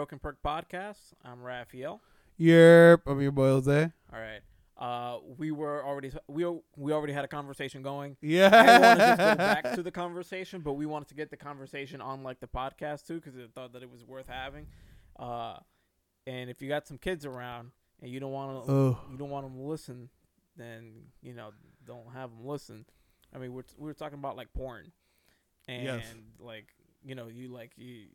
welcome to the Broken Perk Podcast. I'm Raphael. Yerp, I'm your boy Jose. All right. Uh, we were already we we already had a conversation going. Yeah. I didn't to just go back to the conversation, but we wanted to get the conversation on like the podcast too because I thought that it was worth having. Uh, and if you got some kids around and you don't want to Oh, you don't want them to listen, then you know don't have them listen. I mean, we're we were talking about like porn, and Yes. like you know you like you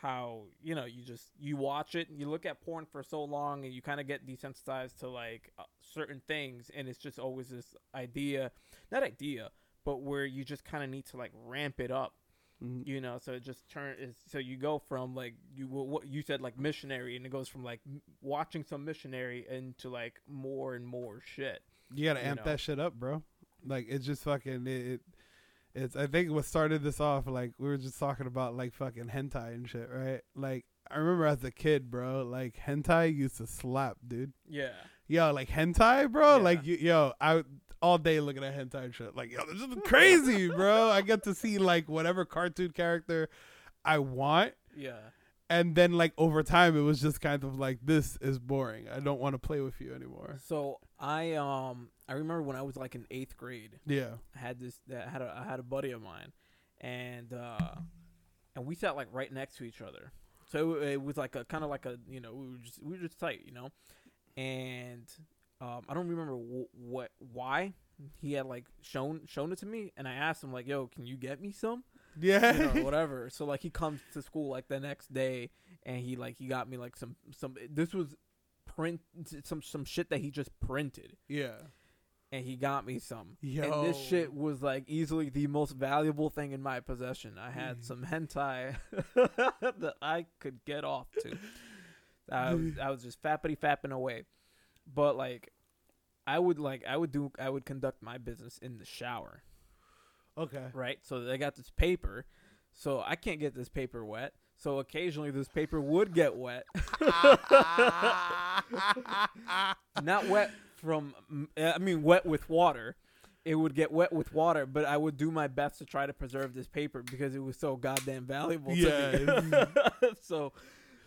how you know you just you watch it and you look at porn for so long and you kind of get desensitized to like uh, certain things and it's just always this idea not idea but where you just kind of need to like ramp it up Mhm. you know so it just turn so you go from like you what you said like missionary and it goes from like m- watching some missionary into like more and more shit you gotta you amp know. that shit up, bro. Like it's just fucking it, it. It's I think what started this off like we were just talking about like fucking hentai and shit, right? Like I remember as a kid, bro. Like hentai used to slap, dude. yeah Yo, like hentai, bro. Yeah. Like you, yo, I all day looking at hentai and shit. Like yo, this is crazy, bro. I get to see like whatever cartoon character I want. yeah and then like over time it was just kind of like this is boring i don't want to play with you anymore so i um i remember when i was like in eighth grade yeah I had this I had a I had a buddy of mine, and uh, and we sat like right next to each other. So it, it was like a kind of like a you know we were just we were just tight, you know, and um, I don't remember w- what why he had like shown shown it to me, and I asked him like, "Yo, can you get me some?" Yeah you know, whatever. So like he comes to school like the next day, and he like he got me like some some this was print some some shit that he just printed yeah and he got me some. Yo. And this shit was like easily the most valuable thing in my possession. I had Mm. some hentai that I could get off to. I was, I was just fappity fapping away. But like I would like I would do I would conduct my business in the shower, okay right? So I got this paper. So I can't get this paper wet. So occasionally this paper would get wet. not wet from i mean wet with water it would get wet with water but i would do my best to try to preserve this paper because it was so goddamn valuable to me so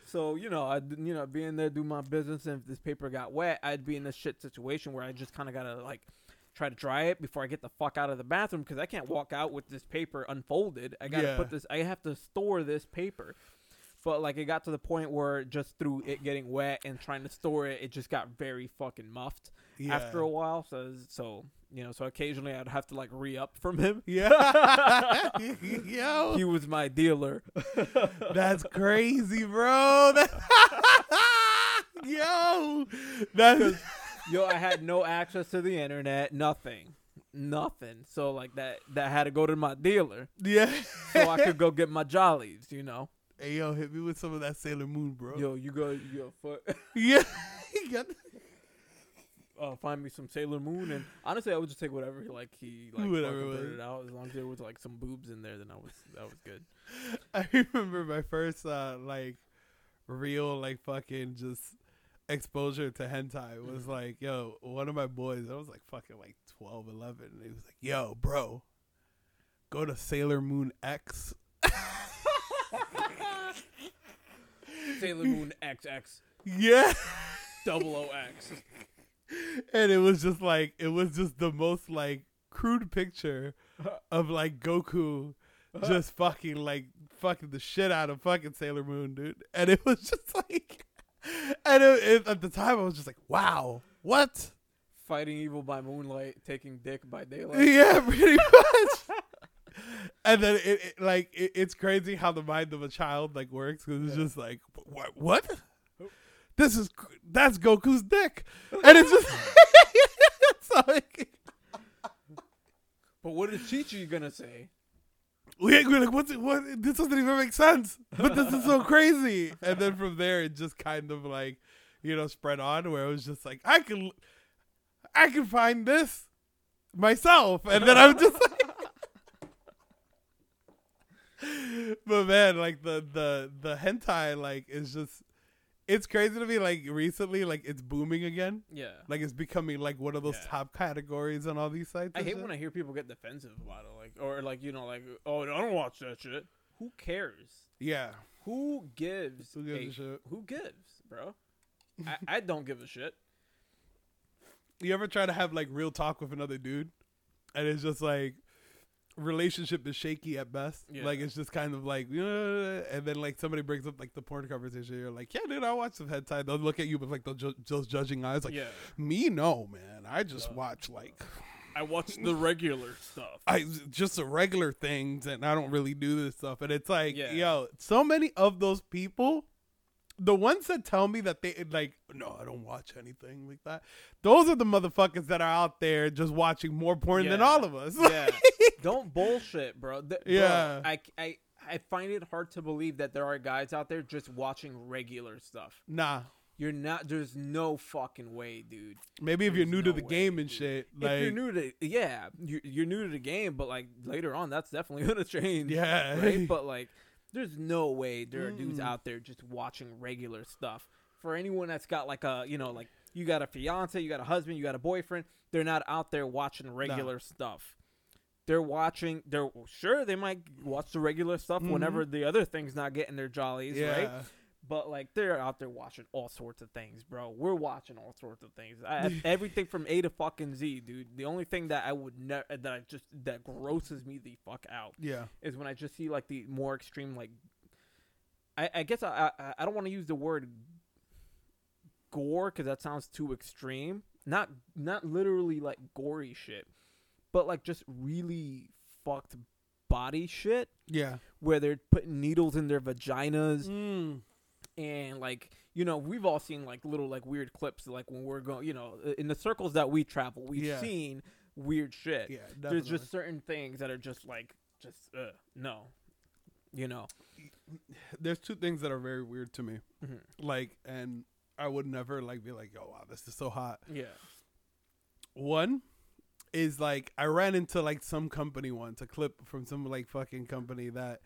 so you know i you know being there do my business and if this paper got wet i'd be in a shit situation where i just kind of gotta like try to dry it before i get the fuck out of the bathroom because i can't walk out with this paper unfolded i gotta Yeah. put this i have to store this paper but like it got to the point where just through it getting wet and trying to store it, it just got very fucking muffed yeah. after a while. So so you know, so occasionally I'd have to like re up from him. yeah yo He was my dealer. that's crazy bro That- yo that's Yo, I had no access to the internet, nothing. Nothing. So like that that had to go to my dealer yeah so I could go get my jollies, you know. hey yo hit me with some of that sailor moon bro Yo, you go yo foot yeah You uh, find me some Sailor Moon and honestly I would just take whatever he like he like Whatever it out as long as there was like some boobs in there then I was that was good. I remember my first uh like real like fucking just exposure to hentai was Mm-hmm. like yo one of my boys I was like fucking like 12 11 and he was like yo bro go to Sailor Moon X Sailor Moon XX yeah double O X. and it was just like it was just the most like crude picture of like Goku just fucking like fucking the shit out of fucking Sailor Moon, dude. And it was just like, and it, it, at the time I was just like, wow, what? Fighting evil by moonlight, taking dick by daylight. Yeah, pretty much. and then it, it like it, it's crazy how the mind of a child like works because it's Yeah. just like what what this is that's Goku's dick and it's just so like, But what is Chi Chi gonna say? We we're like what's it, what this doesn't even make sense. But this is so crazy. And then from there it just kind of like you know spread on where it was just like I can I can find this myself. And then I'm just like but man, like the the the hentai like is just it's crazy to me. Like recently, like it's booming again. Yeah. Like it's becoming like one of those Yeah. top categories on all these sites. I hate shit. when I hear people get defensive about it, like or like you know, like oh I don't watch that shit. who cares? Yeah. Who gives? Who gives a, a shit? Who gives, bro? I, I don't give a shit. You ever try to have like real talk with another dude, and it's just like relationship is shaky at best. Yeah. Like it's just kind of like, and then like somebody brings up like the porn conversation. You're like, yeah, dude, I watch some hentai. They'll look at you with like those, ju- those judging eyes. Like yeah, me, no, man. I just No. watch like I watch the regular stuff. I just the regular things, and I don't really do this stuff. And it's like, Yeah. yo, so many of those people, the ones that tell me that they like, no, I don't watch anything like that. Those are the motherfuckers that are out there just watching more porn than all of us. yeah, don't bullshit, bro. Th- bro, Yeah. I, I I find it hard to believe that there are guys out there just watching regular stuff. nah. You're not. There's no fucking way, dude. Maybe if you're There's new to the way, game and dude. shit, if like you're new to, yeah, you're, you're new to the game, but like later on, that's definitely gonna change. yeah, right? But like, there's no way there are dudes out there just watching regular stuff. For anyone that's got like a, you know, like you got a fiance, you got a husband, you got a boyfriend, they're not out there watching regular stuff. They're watching. They're sure they might watch the regular stuff Mhm. whenever the other thing's not getting their jollies, yeah, right? But like they're out there watching all sorts of things, bro. We're watching all sorts of things. I, everything from A to fucking Z, dude. The only thing that I would never that I just that grosses me the fuck out yeah, is when I just see like the more extreme like. I, I guess I I, I don't want to use the word gore because that sounds too extreme. Not not literally like gory shit, but like just really fucked body shit yeah. where they're putting needles in their vaginas Mm. And like you know we've all seen like little like weird clips like when we're going you know in the circles that we travel we've Yeah. seen weird shit Yeah, there's just certain things that are just like just uh, no you know there's two things that are very weird to me. Mhm. Like, and I would never like be like, yo, wow, this is so hot. yeah One is like I ran into like some company once, a clip from some like fucking company that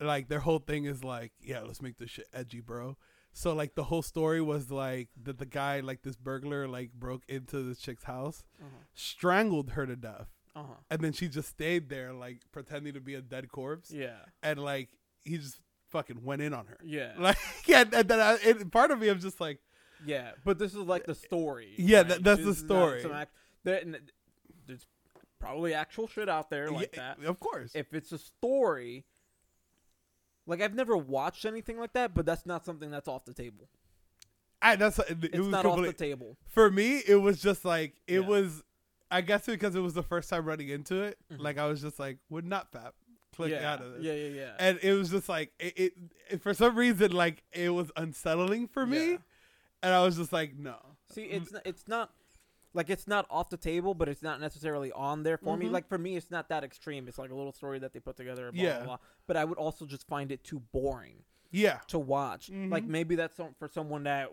like their whole thing is like, yeah, let's make this shit edgy, bro. So like the whole story was like that the guy like this burglar like broke into this chick's house, uh-huh strangled her to death, uh-huh and then she just stayed there like pretending to be a dead corpse, yeah and like he just fucking went in on her. yeah Like, yeah, and then I, it, part of me, I'm just like, yeah but this is like the story Yeah, right? that- that's the This is not story. act- there, there's probably actual shit out there like yeah, that Of course. if it's a story like I've never watched anything like that, but that's not something that's off the table. I, that's it, It's was not off the table. for me. It was just like it Yeah. was. I guess because it was the first time running into it. Mhm. Like I was just like, would not fap, click yeah. out of this. Yeah, yeah, yeah. And it was just like it, it, it- For some reason, like it was unsettling for me, Yeah. and I was just like, no. See, it's not, it's not like it's not off the table, but it's not necessarily on there for me. Mhm. Like for me, it's not that extreme. It's like a little story that they put together. Blah, Yeah. blah, blah. But I would also just find it too boring Yeah. to watch. Like Mhm. maybe that's some, for someone that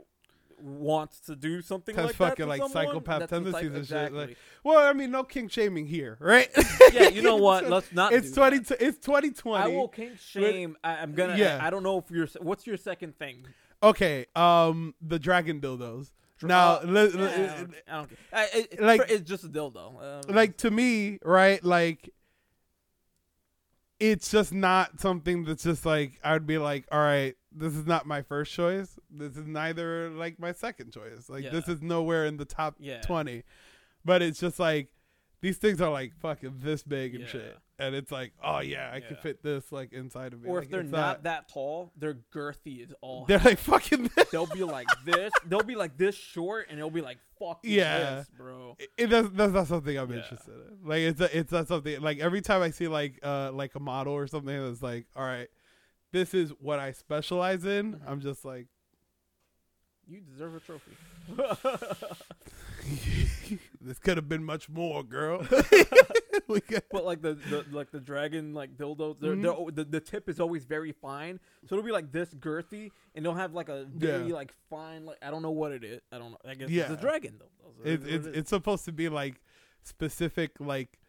wants to do something like that. fucking, to like, someone, psychopath that's tendencies psych- and shit, like- exactly. Well, I mean, no king shaming here, right? yeah, you know what? Let's not. it's twenty. that. It's twenty twenty. I will kink shame. I, I'm gonna. Yeah. I, I don't know if you're. What's your second thing? Okay, um, the dragon dildos. Now, yeah, li- I don't, I don't. I, it, like- it's just a dildo. Um, like to me, right? Like, it's just not something that's just like I would be like, all right, this is not my first choice. This is neither like my second choice. Like, this is nowhere in the top Yeah. twenty. But it's just like these things are like fucking this big and Yeah. shit, and it's like, oh yeah, I can Yeah. fit this like inside of me. or Like, if they're it's not that tall, they're girthy as all. they're like fucking. This. They'll be like this. They'll be like this short, and it'll be like fucking Yeah. this, bro. it, it- that's, that's not something I'm Yeah. interested in. Like it's a, it's not something like every time I see like uh like a model or something that's like, all right, this is what I specialize in. Mhm. I'm just like, You deserve a trophy. this could have been much more, girl. we got, But like the, the like the dragon like dildos, they're, Mhm. they're, the the tip is always very fine, so it'll be like this girthy, and they'll have like a very Yeah. like fine like I don't know what it is. I don't know. I guess Yeah. it's a dragon though. It, it's it is. it's supposed to be like specific like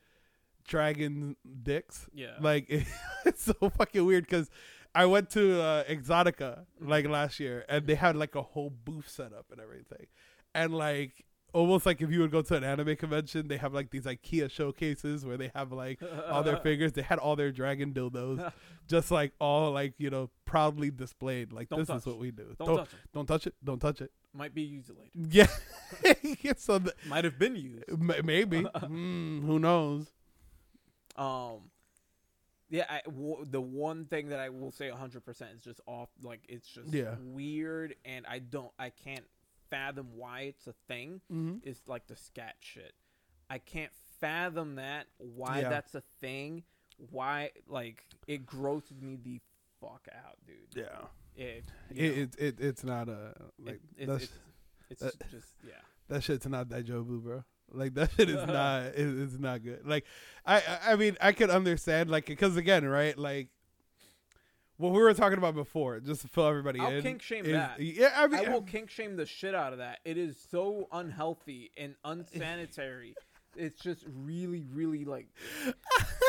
dragon dicks. yeah. Like it's so fucking weird because I went to uh, Exxxotica like last year and they had like a whole booth set up and everything, and like almost like if you would go to an anime convention, they have like these IKEA showcases where they have like all their figures. They had all their dragon dildos, just like all like you know proudly displayed. Like Don't this touch. is what we do. Don't, Don't touch it. don't touch it. Don't touch it. Might be used later. Yeah. so th- Might have been used. maybe mm, who knows? Um, yeah, I, w- the one thing that I will say 100% is just off. Like, it's just Yeah. weird, and I don't, I can't fathom why it's a thing. Mm-hmm. Is like the scat shit. I can't fathom that. Why Yeah. that's a thing. Why, like, it grosses me the fuck out, dude. Yeah. It, It, it it it's not a like it, that's, it's, it's, that- just, yeah. that shit's not Daijobu, bro. Like that shit is not it, it's not good. Like I I- I mean I could understand like because again right like what we were talking about before just to fill everybody I'll in. kink shame is- that. Yeah, I mean I will kink shame the shit out of that. It is so unhealthy and unsanitary. it's just really, really like.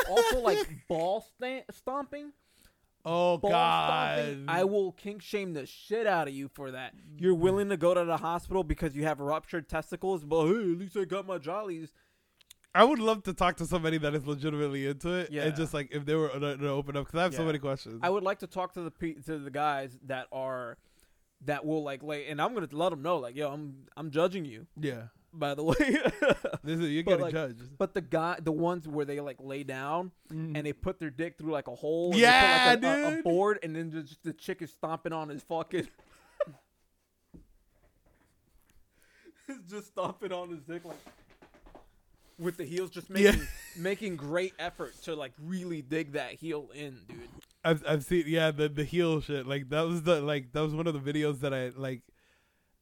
Also, like ball sta- stomping. oh Ball god. stomping. I will kink shame the shit out of you for that. You're mm. willing to go to the hospital because you have ruptured testicles, but hey, at least I got my jollies. I would love to talk to somebody that is legitimately into it Yeah. and just like if they were to, to open up because I have so many questions. I would like to talk to the pe- to the guys that are that will like lay, and I'm gonna let them know like, yo, I'm I'm judging you. yeah. By the way, This is you're But, getting like, judged. but the guy, the ones where they like lay down Mm. and they put their dick through like a hole. Yeah, put, like, a, a- a board, and then just the chick is stomping on his fucking. just stomping on his dick like. With the heels, just Yeah. making making great effort to like really dig that heel in, dude. I've I've seen yeah the the heel shit like that was the like that was one of the videos that I like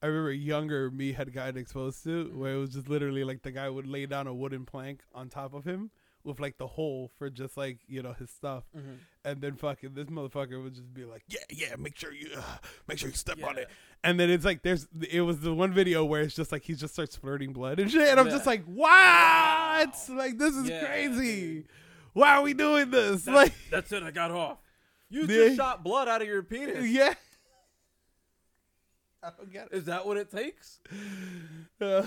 I remember younger me had gotten exposed to where it was just literally like the guy would lay down a wooden plank on top of him with like the hole for just like you know his stuff and then fucking this motherfucker would just be like yeah yeah make sure you uh, make sure you step on it and then it's like there's it was the one video where it's just like he just starts flirting blood and shit and I'm Yeah. just like what like this is Yeah, crazy dude. why are we doing this That's, like that's it. I got off. You Yeah. just shot blood out of your penis. yeah I don't get Is that what it takes? Uh,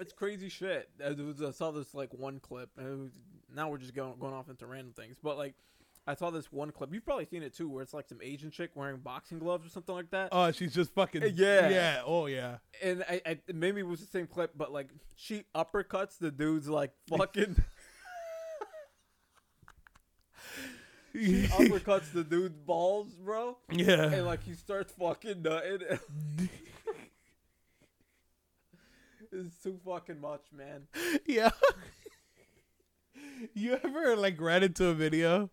It's crazy shit. I, was- I saw this like one clip. And was, now we're just going going off into random things, but like I saw this one clip. You've probably seen it too, where it's like some Asian chick wearing boxing gloves or something like that. oh, she's just fucking uh, Yeah. yeah. Oh yeah. and I, I maybe it was the same clip, but like she uppercuts the dude's like fucking she uppercuts the dude's balls, bro, yeah. and like he starts fucking nutting. it's too fucking much, man. yeah. you ever like ran into a video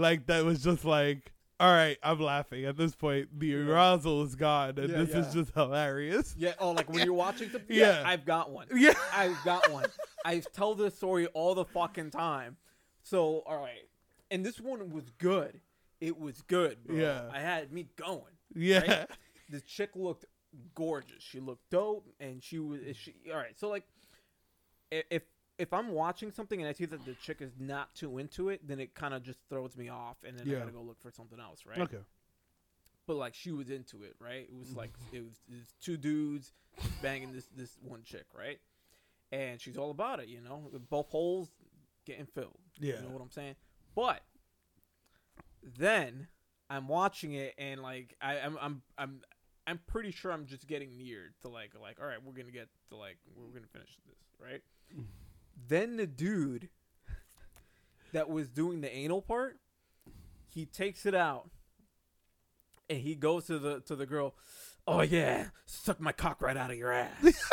like that was just like, all right, I'm laughing at this point. The arousal is gone, and Yeah, this is just hilarious. Yeah. Oh, like when you're watching something. Yeah. Yeah, I've got one. Yeah. I've got one. I tell this story all the fucking time. So, all right. And this one was good. It was good, bro. Yeah. I had me going. Yeah. Right? The chick looked gorgeous. She looked dope, and she was. She all right. So like, if if I'm watching something and I see that the chick is not too into it, then it kind of just throws me off, and then Yeah. I gotta go look for something else, right? Okay. but like she was into it, right? It was mm-hmm. like it was, it was two dudes banging this this one chick, right? And she's all about it, you know. Both holes getting filled. Yeah. You know what I'm saying? But then I'm watching it and like I, I'm I'm I'm I'm pretty sure I'm just getting near to like like all right, we're gonna get to like we're gonna finish this, right? then the dude that was doing the anal part, he takes it out and he goes to the to the girl. Oh yeah, suck my cock right out of your ass.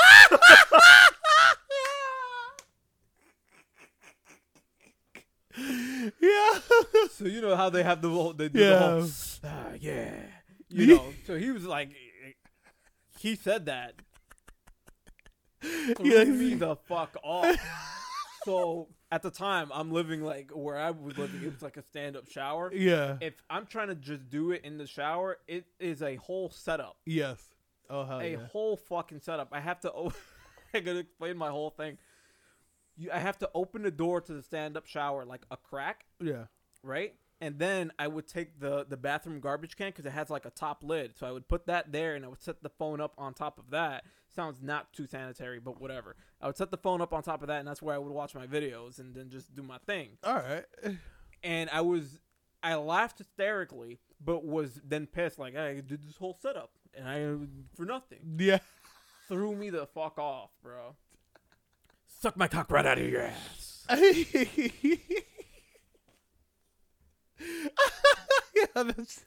Yeah. so you know how they have the whole they do Yeah. the whole ah, yeah. You know, so he was like he said that. Yeah. me the fuck off. so at the time I'm living like where I was living, it was like a stand up shower. yeah. If I'm trying to just do it in the shower, it is a whole setup. Yes. Oh hell a yeah. whole fucking setup. I have to. O- I gotta explain my whole thing. You, I have to open the door to the stand-up shower like a crack, Yeah. right? And then I would take the the bathroom garbage can because it has like a top lid. So I would put that there, and I would set the phone up on top of that. Sounds not too sanitary, but whatever. I would set the phone up on top of that, and that's where I would watch my videos and then just do my thing. All right. And I was, I laughed hysterically, but was then pissed like I did this whole setup and I for nothing. Yeah. Threw me the fuck off, bro. Suck my cock right out of your ass. yeah, that's,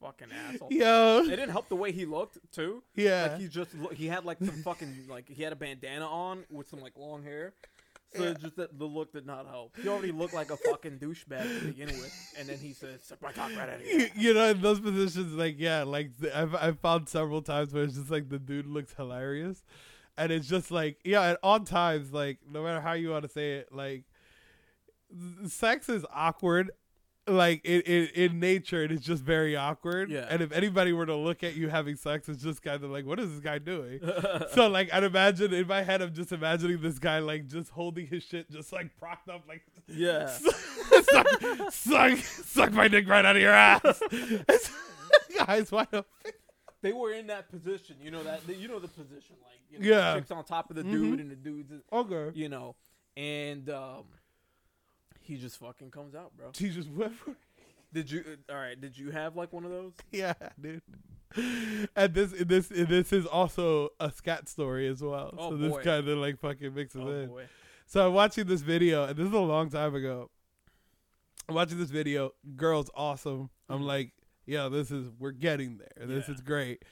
Fucking asshole. yo. It didn't help the way he looked too. Yeah. Like he just look, he had like some fucking like he had a bandana on with some like long hair. So Yeah. just that the look did not help. He already looked like a fucking douchebag to begin with, and then he said, "Suck my cock right out of you, here." you know, in those positions, like yeah, like I've I've found several times where it's just like the dude looks hilarious, and it's just like yeah, at all times, like no matter how you want to say it, like sex is awkward. Like in, in in nature, it is just very awkward. Yeah. And if anybody were to look at you having sex, it's just kind of like, what is this guy doing? so like, I'd imagine in my head, I'm just imagining this guy like just holding his shit, just like propped up, like yeah. suck, suck, suck my dick right out of your ass. Guys, why don't? They were in that position, you know that you know the position, like you know, Yeah. chick's on top of the Mhm. dude and the dude's, Okay. you know, and um, he just fucking comes out, bro. She just for Did you? uh, All right, did you have like one of those? yeah, dude. And this this this is also a scat story as well. Oh, so this boy. kind of like fucking mixes Oh in. boy. So I'm watching this video, and this is a long time ago. I'm watching this video. Girl's awesome. I'm Mhm. like, yeah, this is we're getting there. This Yeah. is great.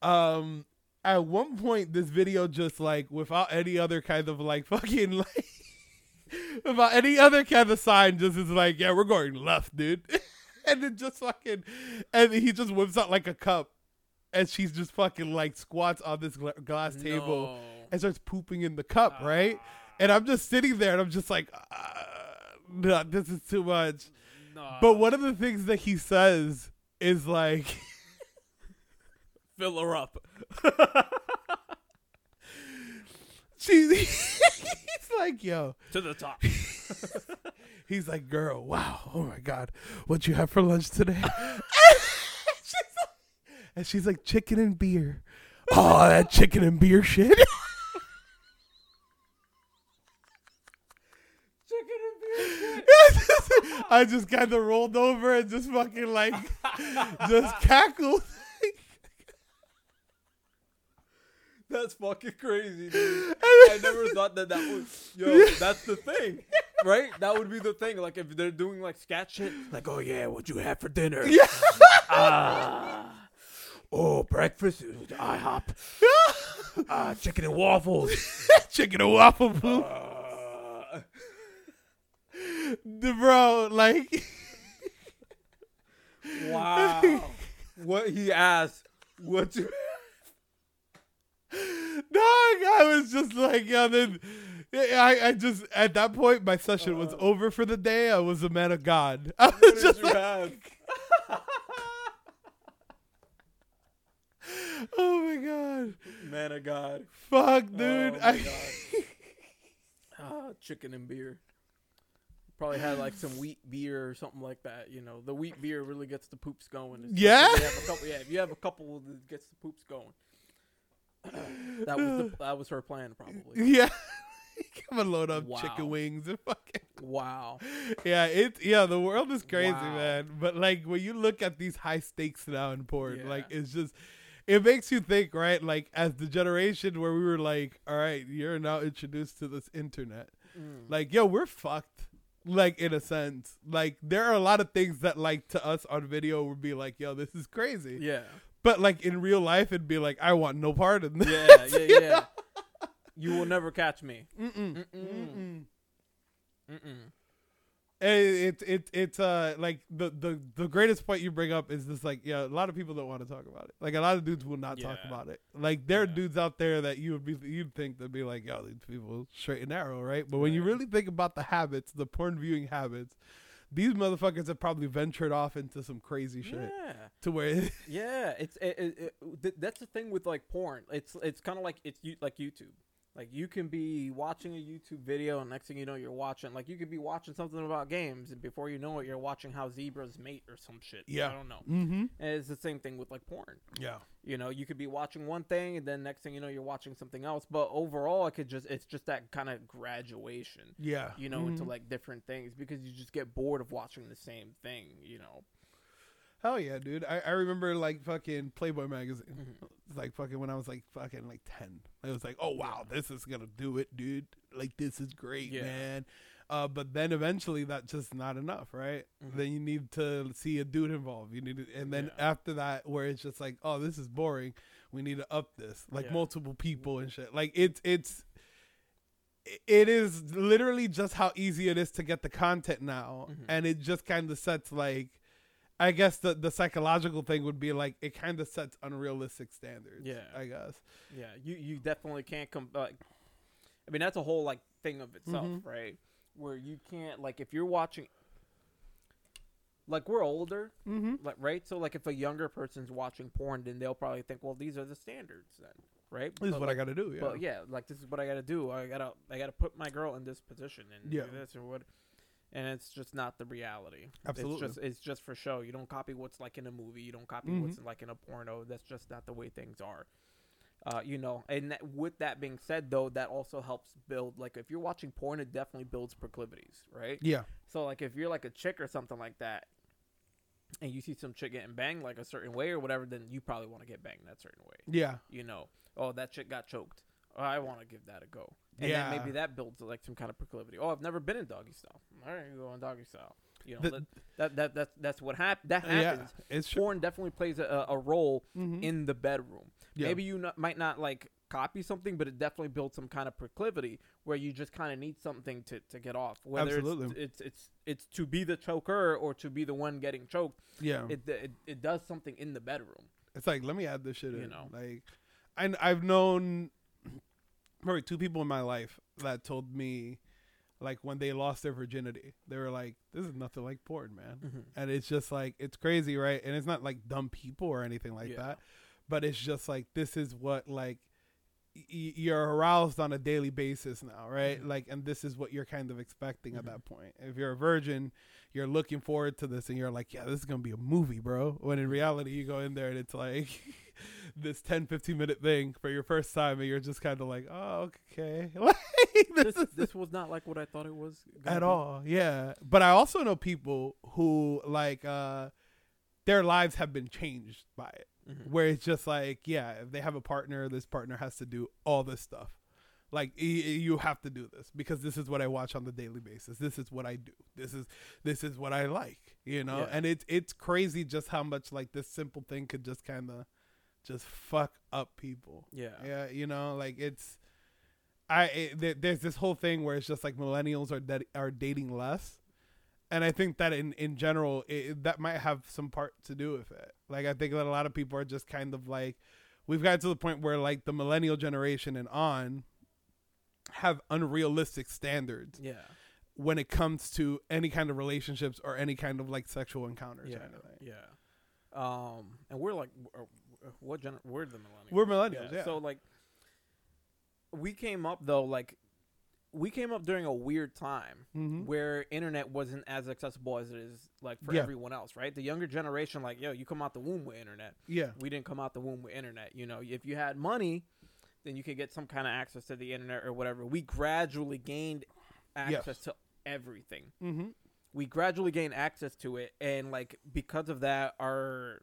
Um, at one point, this video just like without any other kind of like fucking like without any other kind of sign, just is like, yeah, we're going left, dude. and then just fucking, and he just whips out like a cup, and she's just fucking like squats on this gla- glass table No. and starts pooping in the cup, right? And I'm just sitting there and I'm just like, uh, no, this is too much. Nah. But one of the things that he says is like, fill her up. she, he's like, yo, to the top. he's like, girl, wow, oh my God, what you have for lunch today? She's like- and she's like, chicken and beer. Oh, that chicken and beer shit. Chicken and beer. I just kind of rolled over and just fucking like, just cackled. That's fucking crazy, dude. I never thought that that was yo. That's the thing, right? That would be the thing. Like if they're doing like scat shit, like oh yeah, what you have for dinner? Yeah. Ah. Oh, breakfast is IHOP. Ah, chicken and waffles. chicken and waffle poop. Uh, The bro, like, wow. what he asked? What you? dog, I was just like, yeah, then. I, I just at that point my session was Uh. over for the day. I was a man of God. I was just like, oh my god, Man of God. fuck, dude. Oh my I, God. Ah, chicken and beer. Probably had like some wheat beer or something like that. You know, the wheat beer really gets the poops going. Yeah? if you have a couple, yeah. If you have a couple, it gets the poops going. That was the, that was her plan, probably. yeah, come and load up Wow. chicken wings and fucking. Wow. Yeah, it's yeah, the world is crazy, Wow. man. But like when you look at these high stakes now in porn, Yeah. like it's just it makes you think, right? Like as the generation where we were like, all right, you're now introduced to this internet. Mm. Like, yo, we're fucked. Like in a sense. Like there are a lot of things that like to us on video would be like, yo, this is crazy. Yeah. But like in real life it'd be like, I want no part in this. Yeah. Yeah. Yeah. You will never catch me. Mm-mm. Mm-mm. Mm-mm. Mm-mm. It's it's it's uh like the the the greatest point you bring up is this like yeah a lot of people don't want to talk about it like a lot of dudes will not talk Yeah. about it like there are Yeah. dudes out there that you would be you'd think they'd be like yo these people straight and narrow right but when you Right. really think about the habits the porn viewing habits these motherfuckers have probably ventured off into some crazy shit Yeah. to where Yeah, it's it, it, it, th- that's the thing with like porn. It's it's kind of like it's you like YouTube. Like you can be watching a YouTube video, and next thing you know, you're watching. Like you could be watching something about games, and before you know it, you're watching how zebras mate or some shit. Yeah. I don't know. Mm-hmm. And it's the same thing with like porn. Yeah. You know, you could be watching one thing, and then next thing you know, you're watching something else. But overall, it could just it's just that kind of graduation. Yeah. You know, into Mhm. like different things because you just get bored of watching the same thing. You know. Hell yeah, dude. I, I remember like fucking Playboy magazine. It's like fucking when I was like fucking like ten. It was like, oh wow, this is gonna do it, dude. Like this is great, Yeah. man. Uh, but then eventually that's just not enough, right? Mhm. Then you need to see a dude involved. You need to, and then after that, where it's just like, oh, this is boring. We need to up this, like Yeah. multiple people and shit. Like it's it's it is literally just how easy it is to get the content now, and it just kind of sets like, I guess the the psychological thing would be like it kind of sets unrealistic standards. Yeah. I guess. Yeah, you you definitely can't come. Like, I mean, that's a whole like thing of itself, Mhm. right? Where you can't like if you're watching. Like we're older, Mm-hmm. like right. So like if a younger person's watching porn, then they'll probably think, well, these are the standards, then, right? This is what like, I got to do. Yeah. But yeah, like this is what I got to do. I gotta I gotta put my girl in this position and Yeah. do this or what. And it's just not the reality. Absolutely. It's just it's just for show. You don't copy what's like in a movie. You don't copy Mhm. what's like in a porno. That's just not the way things are. Uh, you know, and that, with that being said, though, that also helps build. Like, if you're watching porn, it definitely builds proclivities, right? yeah. So, like, if you're like a chick or something like that, and you see some chick getting banged like a certain way or whatever, then you probably want to get banged that certain way Yeah. you know, oh that chick got choked. I want to give that a go. And Yeah. then maybe that builds like some kind of proclivity. Oh, I've never been in doggy style. All right, you go in doggy style. You know, The- that, that that that's that's what hap- that Yeah. happens. It's true. Porn definitely plays a, a role Mhm. in the bedroom. Yeah. Maybe you not, might not like copy something, but it definitely builds some kind of proclivity where you just kind of need something to, to get off. Whether Absolutely. it's, it's it's it's to be the choker or to be the one getting choked. Yeah. It it, it does something in the bedroom. It's like let me add this shit You in. know. Like, and I've known probably two people in my life that told me, like when they lost their virginity, they were like, "This is nothing like porn, man." Mhm. And it's just like it's crazy, right? And it's not like dumb people or anything like Yeah. that, but it's just like this is what like y- you're aroused on a daily basis now, right? Mhm. Like, and this is what you're kind of expecting at Mhm. that point. If you're a virgin, you're looking forward to this, and you're like, yeah, this is gonna be a movie, bro. When in reality, you go in there and it's like this 10, 15 minute thing for your first time, and you're just kind of like, oh, okay, like, this, this this was not like what I thought it was at be. all, yeah. But I also know people who like uh their lives have been changed by it Mhm. where it's just like, yeah, if they have a partner, this partner has to do all this stuff. Like y- you have to do this because this is what I watch on the daily basis. This is what I do. This is this is what I like, you know. Yeah. And it's it's crazy just how much like this simple thing could just kind of just fuck up people. Yeah. Yeah, you know, like it's I it, there, there's this whole thing where it's just like millennials are are dating less, and I think that in in general it, that might have some part to do with it. Like I think that a lot of people are just kind of like we've gotten to the point where like the millennial generation and on have unrealistic standards Yeah. when it comes to any kind of relationships or any kind of like sexual encounters Yeah. or anything. Yeah. Um, and we're like, uh, what gener- We're the millennials. We're millennials, yeah. So like, we came up though, like, we came up during a weird time Mhm. where internet wasn't as accessible as it is like for Yeah. everyone else, right? The younger generation, like, yo, you come out the womb with internet. Yeah. We didn't come out the womb with internet. You know, if you had money, then you could get some kind of access to the internet or whatever. We gradually gained access to everything. Mm-hmm. we gradually gained access to it and like because of that our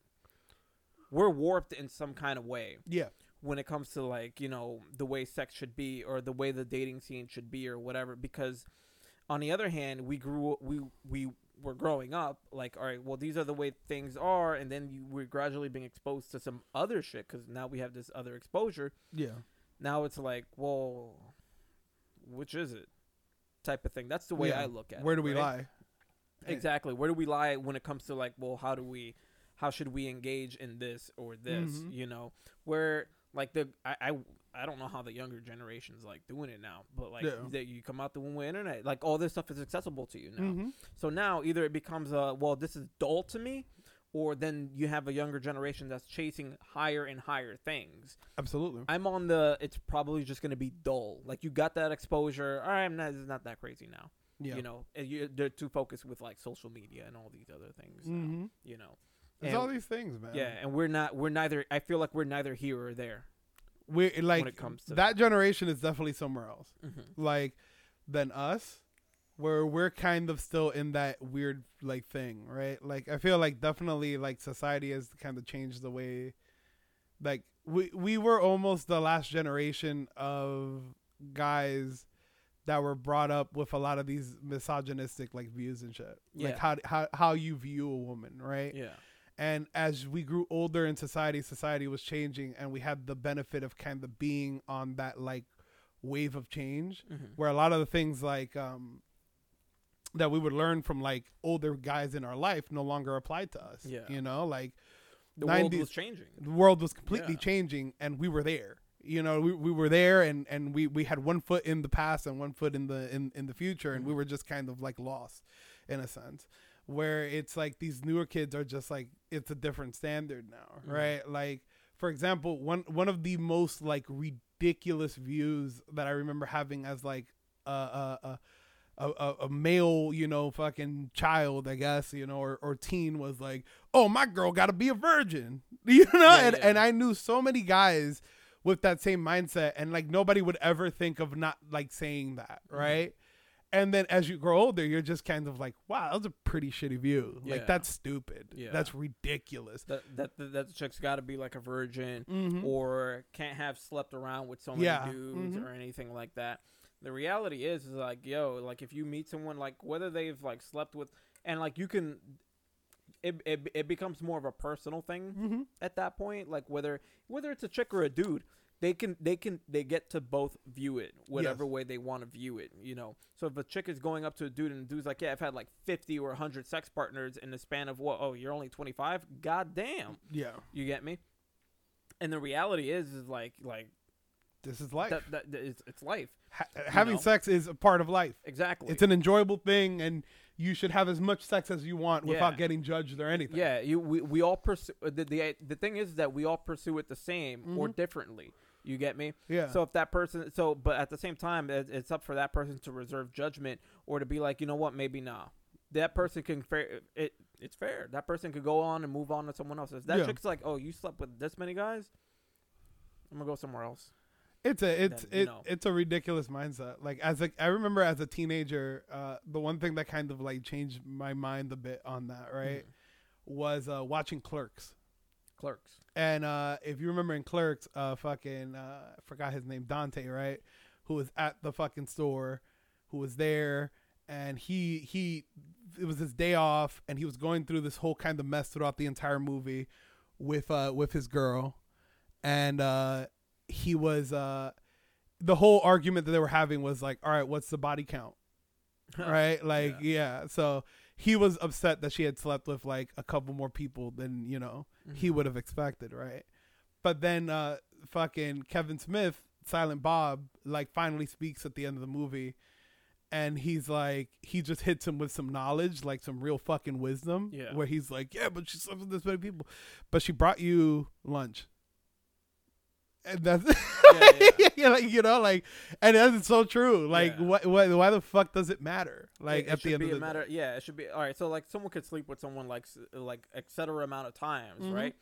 we're warped in some kind of way Yeah. when it comes to like you know the way sex should be or the way the dating scene should be or whatever because on the other hand we grew we we were growing up like all right well these are the way things are and then you, we're gradually being exposed to some other shit because now we have this other exposure Yeah. now it's like well which is it type of thing that's the way Yeah. i look at it Where do we right? lie? Exactly. Where do we lie when it comes to like, well, how do we, how should we engage in this or this? Mhm. You know, where like the I, I I don't know how the younger generation's like doing it now, but like Yeah. that you come out the one way internet, like all this stuff is accessible to you now. Mm-hmm. So now either it becomes a well, this is dull to me, or then you have a younger generation that's chasing higher and higher things. Absolutely. I'm on the. It's probably just gonna be dull. Like you got that exposure. All right, I'm not. It's not that crazy now. Yeah. You know, and you, they're too focused with like social media and all these other things. Mm-hmm. You know. There's all these things, man. Yeah, and we're not. We're neither. I feel like we're neither here or there. We're like it comes to that generation is definitely somewhere else. Mm-hmm. Like than us, where we're kind of still in that weird like thing, right? Like I feel like definitely like society has kind of changed the way, like we we were almost the last generation of guys that were brought up with a lot of these misogynistic like views and shit. Yeah. Like how how how you view a woman, right? Yeah. And as we grew older in society, society was changing, and we had the benefit of kind of being on that like wave of change, Mm-hmm. where a lot of the things like um, that we would learn from like older guys in our life no longer applied to us. Yeah. you know, like The world was changing. the world was completely Yeah. changing, and we were there. You know, we, we were there, and, and we, we had one foot in the past and one foot in the in, in the future, and we Mhm. were just kind of like lost, in a sense. Where it's like these newer kids are just like it's a different standard now, Mhm. right? Like for example, one one of the most like ridiculous views that I remember having as like a a a, a, a- male, you know, fucking child, I guess, you know, or, or teen was like, oh, my girl got to be a virgin, you know, Yeah, and yeah. and I knew so many guys with that same mindset, and like nobody would ever think of not like saying that, Mhm. right? And then as you grow older, you're just kind of like, wow, that was a pretty shitty view. Yeah. Like that's stupid. Yeah. That's ridiculous. That that that, that chick's got to be like a virgin, Mhm. or can't have slept around with so many Yeah. dudes Mhm. or anything like that. The reality is, is like, yo, like if you meet someone, like whether they've like slept with, and like you can, it it, it becomes more of a personal thing Mhm. at that point. Like whether whether it's a chick or a dude, they can they can they get to both view it whatever Yes. way they want to view it. You know, so if a chick is going up to a dude and the dude's like, yeah, I've had like fifty or hundred sex partners in the span of what? Oh, you're only twenty five. God damn. Yeah. You get me? And the reality is, is like, like This is life. that, that, that it's, it's life. Ha- having know? sex is a part of life. Exactly. It's an enjoyable thing, and you should have as much sex as you want without Yeah. getting judged or anything. yeah. You we, we all pursue the, the the thing is that we all pursue it the same or Mhm. differently. You get me? Yeah. So if that person, so but at the same time, it, it's up for that person to reserve judgment or to be like, you know what, maybe not. That person can fair it. It's fair. That person could go on and move on to someone else. If that Yeah. chick's like, oh, you slept with this many guys, I'm gonna go somewhere else. It's a it's then, it, know. it's a ridiculous mindset. Like as a I remember as a teenager, uh, the one thing that kind of like changed my mind a bit on that right Mhm. was uh, watching Clerks. Clerks. And uh, if you remember in Clerks, uh, fucking uh, I forgot his name, Dante, right? Who was at the fucking store, who was there, and he he it was his day off, and he was going through this whole kind of mess throughout the entire movie with uh with his girl, and uh, he was uh the whole argument that they were having was like, all right, what's the body count? right? Like, yeah. So he was upset that she had slept with like a couple more people than you know he Mhm. would have expected, right? But then uh fucking Kevin Smith, Silent Bob, like finally speaks at the end of the movie and he's like he just hits him with some knowledge, like some real fucking wisdom. Yeah. Where he's like, Yeah, but she slept with this many people. But she brought you lunch. And that's Yeah, yeah. yeah, like you know, like, and that's so true. Like, Yeah. what, what, why the fuck does it matter? Like, It- it at the end be of a the matter. day, Yeah, it should be all right. So like, someone could sleep with someone like like etc amount of times, Mhm. right?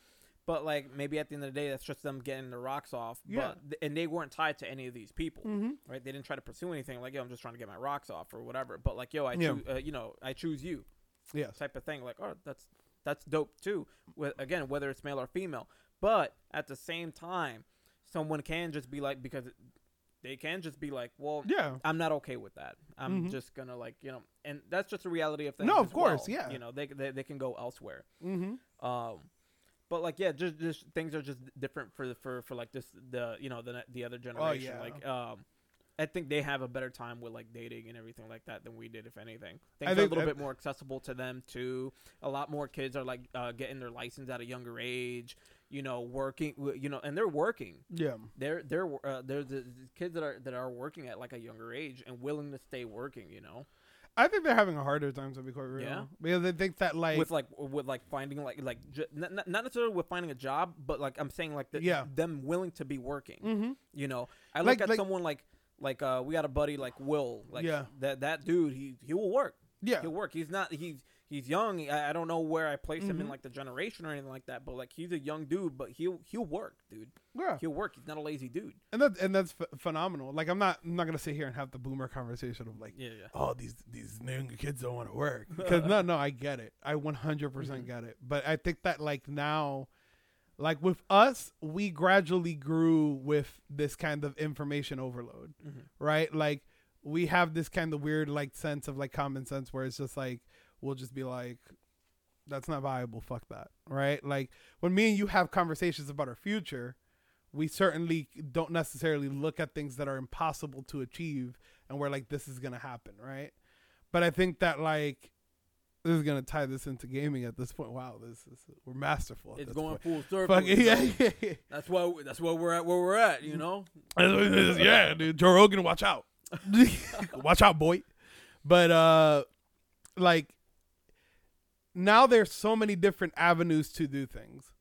But like maybe at the end of the day, that's just them getting their rocks off. Yeah. But and they weren't tied to any of these people, mm-hmm. right? They didn't try to pursue anything. Like yo, I'm just trying to get my rocks off or whatever. But like yo, I Yeah. choose, uh, you know, I choose you yes, type of thing. Like oh, that's that's dope too. With again, whether it's male or female. But at the same time, someone can just be like because they can just be like, well, yeah, I'm not okay with that. I'm Mhm. just gonna like you know, and that's just the reality of things. No, of course, well. yeah. You know, they, they they can go elsewhere. mm-hmm. Um, but like yeah, just just things are just different for the for for like this the you know the the other generation. Oh, yeah. Like um, I think they have a better time with like dating and everything like that than we did, if anything. I Things are a little that- bit more accessible to them too. A lot more kids are like uh, getting their license at a younger age. You know, working. You know, and they're working yeah, they're they're uh, they're the kids that are that are working at like a younger age and willing to stay working. You know. I think they're having a harder time to be quite real. Yeah? Because they think that like with like with like finding like like j- not, not not necessarily with finding a job, but like I'm saying like the, Yeah. them willing to be working. mm-hmm. You know, I Like- look at like- someone like like uh we got a buddy like Will, like Yeah. that that dude he he will work. Yeah. He'll work. He's not he's he's young. I, I don't know where I place him in Mhm. like the generation or anything like that, but like he's a young dude, but he'll he'll work, dude. Yeah. He'll work. He's not a lazy dude. And that and that's ph- phenomenal. Like I'm not I'm not gonna sit here and have the boomer conversation of like, Yeah, yeah. oh these these younger kids don't want to work because no no I get it I 100 percent Mhm. get it. But I think that like now, like with us, we gradually grew with this kind of information overload, Mhm. right? Like we have this kind of weird like sense of like common sense where it's just like we'll just be like. That's not viable. Fuck that. Right? Like when me and you have conversations about our future, we certainly don't necessarily look at things that are impossible to achieve and we're like this is gonna happen right but i think that like this is gonna tie this into gaming at this point wow this is we're masterful It's going point. full circle. Fuck, yeah, yeah, yeah. That's why that's why we're at where we're at. You know. yeah dude joe rogan watch out watch out boy but uh like now there's so many different avenues to do things.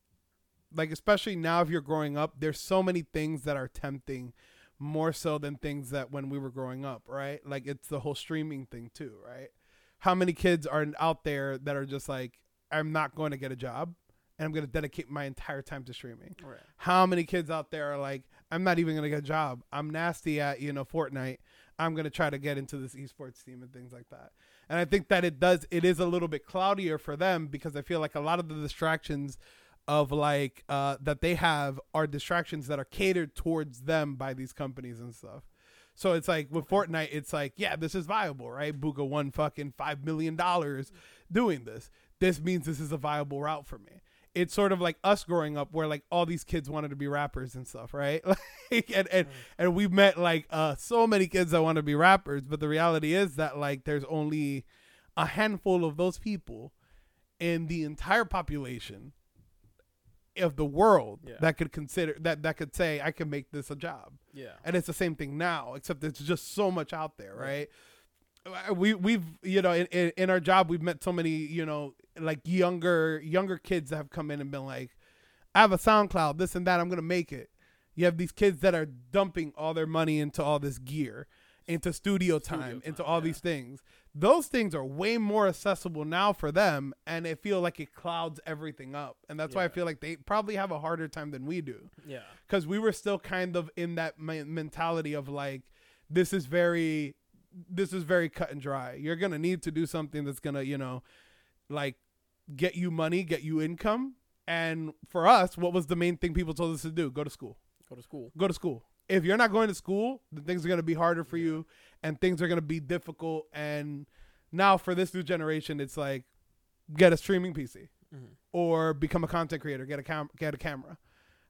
Like especially now if you're growing up there's so many things that are tempting more so than things that when we were growing up right? Like it's the whole streaming thing too right? How many kids are out there that are just like i'm not going to get a job and i'm going to dedicate my entire time to streaming. Right. how many kids out there are like i'm not even going to get a job. I'm nasty at you know fortnite. I'm going to try to get into this esports team and things like that and i think that it does it is a little bit cloudier for them because i feel like a lot of the distractions of like uh, that they have are distractions that are catered towards them by these companies and stuff. So it's like with Fortnite, it's like, yeah, this is viable, right? Bugha won fucking five million dollars doing this. This means this is a viable route for me. It's sort of like us growing up where like all these kids wanted to be rappers and stuff, right? Like and and, and we met like uh so many kids that want to be rappers, but the reality is that like there's only a handful of those people in the entire population of the world Yeah. that could consider that that could say I can make this a job. Yeah. And it's the same thing now, except it's just so much out there, right? Uh, We we've you know in, in, our job we've met so many you know like younger younger kids that have come in and been like, I have a SoundCloud, this and that, I'm gonna make it. You have these kids that are dumping all their money into all this gear, into studio time, Studio into all yeah. these things. Those things are way more accessible now for them, and it feel like it clouds everything up. And that's why I feel like they probably have a harder time than we do Yeah. because we were still kind of in that mentality of like this is very this is very cut and dry. You're gonna need to do something that's gonna you know like get you money get you income. And for us what was the main thing people told us to do? Go to school. Go to school. go to school. If you're not going to school then things are going to be harder for you and things are going to be difficult. And now for this new generation it's like get a streaming pc Mhm. or become a content creator. Get a cam- get a camera.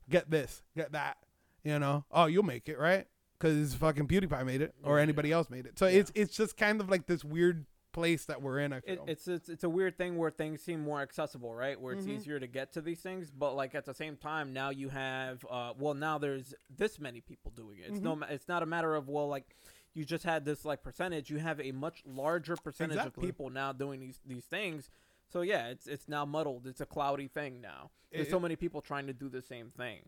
Get this get that you know? Oh you'll make it right because fucking pewdiepie made it or Yeah. anybody else made it so Yeah. it's it's just kind of like this weird place that we're in i It, feel it's, it's it's a weird thing where things seem more accessible, right? Where it's Mhm. easier to get to these things, but like at the same time, now you have uh, well, now there's this many people doing it. It's no, Mm-hmm. ma- it's not a matter of well, like you just had this like percentage. You have a much larger percentage Exactly. of people now doing these these things. So yeah, it's it's now muddled. It's a cloudy thing now. There's It- so many people trying to do the same thing.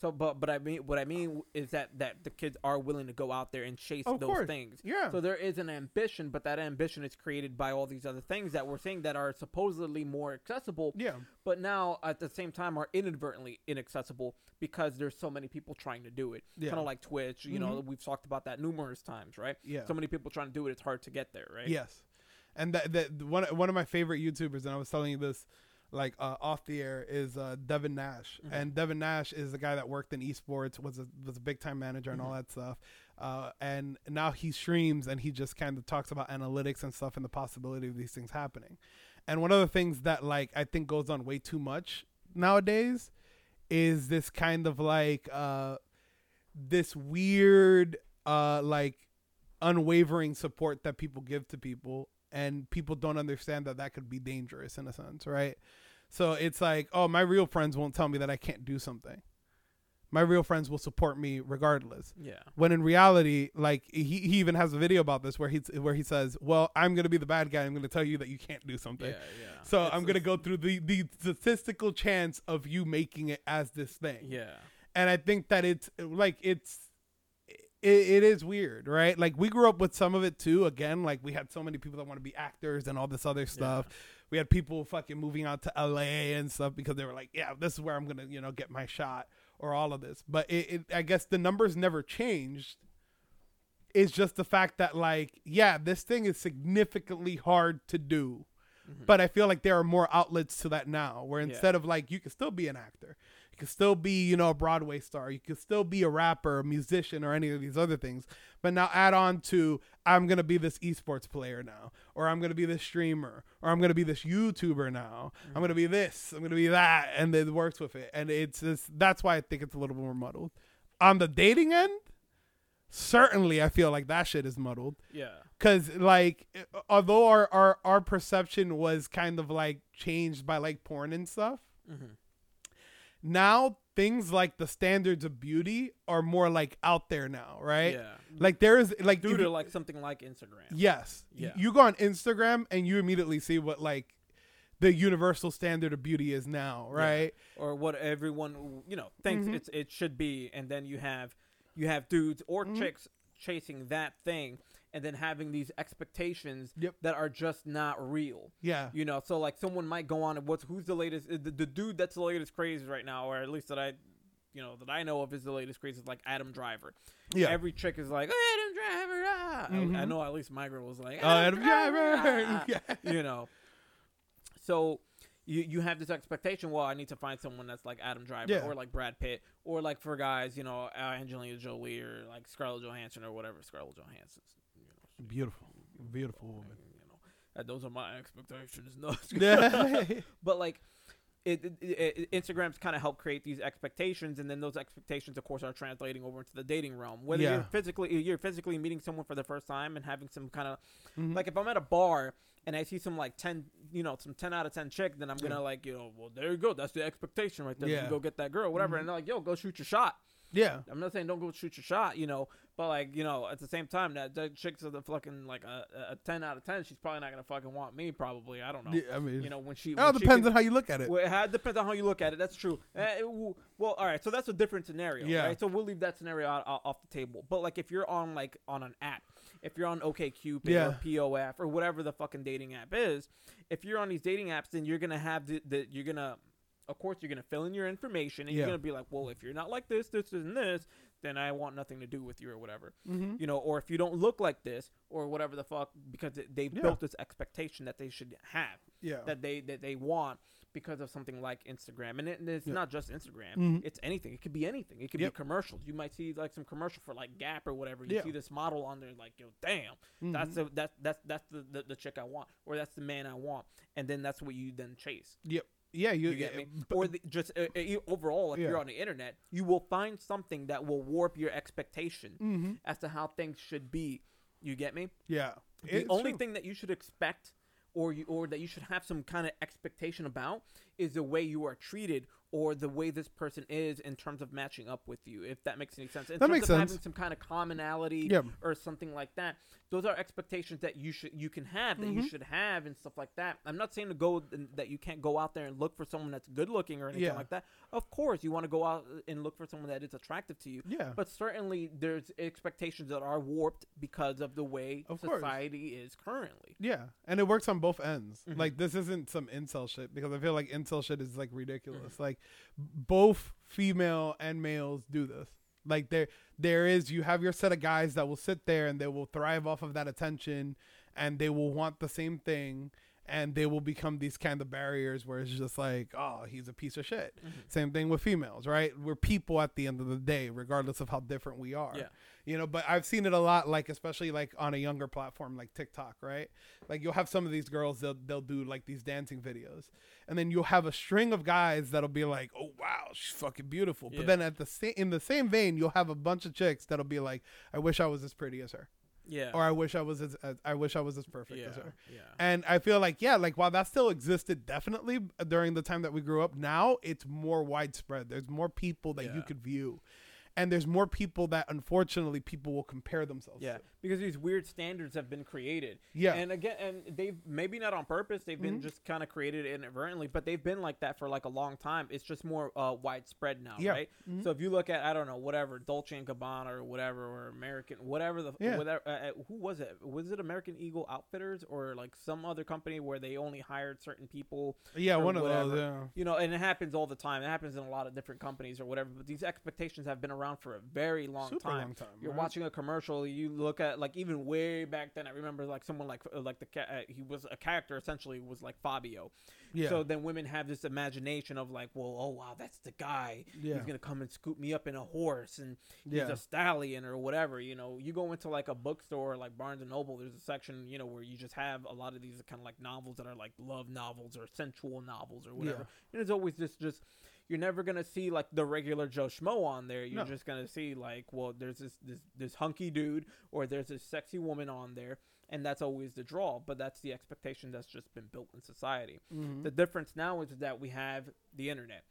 So, but but I mean, what I mean is that that the kids are willing to go out there and chase Of those course. things. yeah So there is an ambition, but that ambition is created by all these other things that we're saying that are supposedly more accessible, yeah but now at the same time are inadvertently inaccessible because there's so many people trying to do it. Yeah. Mm-hmm. Kind of like Twitch, you know, we've talked about that numerous times, right? yeah So many people trying to do it, it's hard to get there, right? Yes, and that that one one of my favorite YouTubers, and I was telling you this like uh, off the air, is uh, Devin Nash, Mhm. and Devin Nash is the guy that worked in esports, was a was a big time manager and all Mhm. that stuff, uh, and now he streams and he just kind of talks about analytics and stuff and the possibility of these things happening. And one of the things that like I think goes on way too much nowadays is this kind of like uh this weird uh like unwavering support that people give to people and people don't understand that that could be dangerous in a sense right so it's like oh my real friends won't tell me that i can't do something My real friends will support me regardless. Yeah. When in reality, like he, he even has a video about this where he where he says, "Well, I'm gonna be the bad guy. I'm gonna tell you that you can't do something. Yeah, yeah. So It's- I'm gonna go through the the statistical chance of you making it as this thing." Yeah. and I think that it's like it's it, it is weird, right? Like we grew up with some of it too. Again, like we had so many people that want to be actors and all this other stuff. We had people fucking moving out to LA and stuff because they were like, "Yeah, this is where I'm gonna, you know, get my shot," or all of this. But it, it I guess the numbers never changed. It's just the fact that, like, yeah, this thing is significantly hard to do. Mm-hmm. But I feel like there are more outlets to that now, where Yeah. instead of like you can still be an actor, can still be you know a Broadway star, you can still be a rapper, a musician, or any of these other things. But now add on to I'm gonna be this esports player now, or I'm gonna be this streamer, or I'm gonna be this YouTuber now. I'm gonna be this, I'm gonna be that, and it works with it, and it's just that's why I think it's a little more muddled. On the dating end, certainly I feel like that shit is muddled Yeah. because like although our, our our perception was kind of like changed by like porn and stuff Mhm. Now things like the standards of beauty are more like out there now right Yeah. like there is like Due to you- like something like Instagram. yes Yeah. you go on instagram and you immediately see what like the universal standard of beauty is now right Or what everyone you know thinks Mhm. it's it should be, and then you have you have dudes or Mhm. chicks chasing that thing, and then having these expectations Yep. that are just not real. yeah You know, so like someone might go on and what's who's the latest the, the dude that's the latest craze right now, or at least that I you know that I know of is the latest craze is like Adam Driver. yeah Every chick is like Adam Driver. Ah. I- I, Mhm. know at least my girl was like oh adam driver ah." yeah you know. So you you have this expectation. Well, I need to find someone that's like Adam Driver Yeah. or like Brad Pitt or like for guys, you know, uh, Angelina Jolie or like Scarlett Johansson or whatever Scarlett Johansson's. Beautiful beautiful woman you know, those are my expectations. No, but like. It, it, it, Instagram's kind of helped create these expectations, and then those expectations, of course, are translating over into the dating realm. Whether Yeah. you're physically you're physically meeting someone for the first time and having some kind of Mhm. like if I'm at a bar and I see some like ten, you know, some ten out of ten chick, then I'm gonna Yeah. like, you know, well there you go, that's the expectation right there. Yeah. You go get that girl, whatever, Mhm. and they're like, yo, go shoot your shot. Yeah I'm not saying don't go shoot your shot, you know, but like, you know, at the same time, that that chick's a fucking like a, a ten out of ten. She's probably not gonna fucking want me. Probably, I don't know. Yeah, I mean, You know, when she, it all she depends can- on how you look at it. well, it depends on how you look at it. That's true. Uh, it well, all right. So that's a different scenario. Yeah. Right? So we'll leave that scenario out, out- off the table. But like, if you're on like on an app, if you're on OKCupid Yeah. or POF or whatever the fucking dating app is, if you're on these dating apps, then you're gonna have the, the you're gonna, of course, you're gonna fill in your information and Yeah. you're gonna be like, well, if you're not like this, this, and this, then I want nothing to do with you or whatever. Mm-hmm. You know, or if you don't look like this or whatever the fuck, because they've Yeah. built this expectation that they should have Yeah. that they that they want because of something like Instagram. And, it, and it's Yeah. not just Instagram; Mhm. it's anything. It could be anything. It could Yep. be commercials. You might see like some commercial for like Gap or whatever. You Yeah. see this model on there, like yo, damn, Mhm. that's the that that's that's the, the the chick I want, or that's the man I want, and then that's what you then chase. Yep. Yeah, you, You get me? but- Or the, just uh, you- overall, if Yeah. you're on the internet, you will find something that will warp your expectation Mhm. as to how things should be. You get me? Yeah. the only true. thing that you should expect or you or that you should have some kind of expectation about is the way you are treated or the way this person is in terms of matching up with you if that makes any sense in That terms makes of sense. having some kind of commonality Yeah. or something like that those are expectations that you should you can have that you Mhm. should have and stuff like that i'm not saying to go that you can't go out there and look for someone that's good looking or anything Yeah. like that of course you want to go out and look for someone that is attractive to you Yeah. but certainly there's expectations that are warped because of the way Of course. society is currently. Yeah, and it works on both ends. Mhm. Like this isn't some incel shit because I feel like incel shit is like ridiculous. Like both female and males do this. Like there there is you have your set of guys that will sit there and they will thrive off of that attention and they will want the same thing and they will become these kind of barriers where it's just like, oh, he's a piece of shit. Mm-hmm. Same thing with females, right? We're people at the end of the day, regardless of how different we are. Yeah. You know, but I've seen it a lot, like especially like on a younger platform like TikTok, right? Like you'll have some of these girls, they'll they'll do like these dancing videos, and then you'll have a string of guys that'll be like, "Oh wow, she's fucking beautiful," Yeah. but then at the same in the same vein, you'll have a bunch of chicks that'll be like, "I wish I was as pretty as her." Yeah. or I wish I was as, as I wish I was as perfect yeah. as her. Yeah. And I feel like yeah, like while that still existed definitely during the time that we grew up, now it's more widespread. There's more people that you could view. And there's more people that unfortunately people will compare themselves Yeah, to. because these weird standards have been created. Yeah. and again, and they've maybe not on purpose. They've been Mhm. just kind of created inadvertently, but they've been like that for like a long time. It's just more uh, widespread now, Yeah. right? Mhm. So if you look at I don't know whatever Dolce and Gabbana or whatever or American whatever the Yeah. whatever uh, uh, who was it? Was it American Eagle Outfitters or like some other company where they only hired certain people? yeah, one of whatever. those, yeah. You know, and it happens all the time. It happens in a lot of different companies or whatever. But these expectations have been around for a very long Super time. long time. You're right? watching a commercial. You look at like even way back then. I remember like someone like uh, like the uh, he was a character essentially was like Fabio. Yeah. So then women have this imagination of like, well, oh wow, that's the guy. yeah. He's gonna come and scoop me up in a horse and he's yeah. a stallion or whatever. You know, you go into like a bookstore like Barnes and Noble. There's a section you know where you just have a lot of these kind of like novels that are like love novels or sensual novels or whatever. Yeah. And it's always just just you're never gonna see like the regular Joe Schmo on there. You're No. just gonna see like, well, there's this this this hunky dude or there's this sexy woman on there, and that's always the draw. But that's the expectation that's just been built in society. Mhm. The difference now is that we have the internet.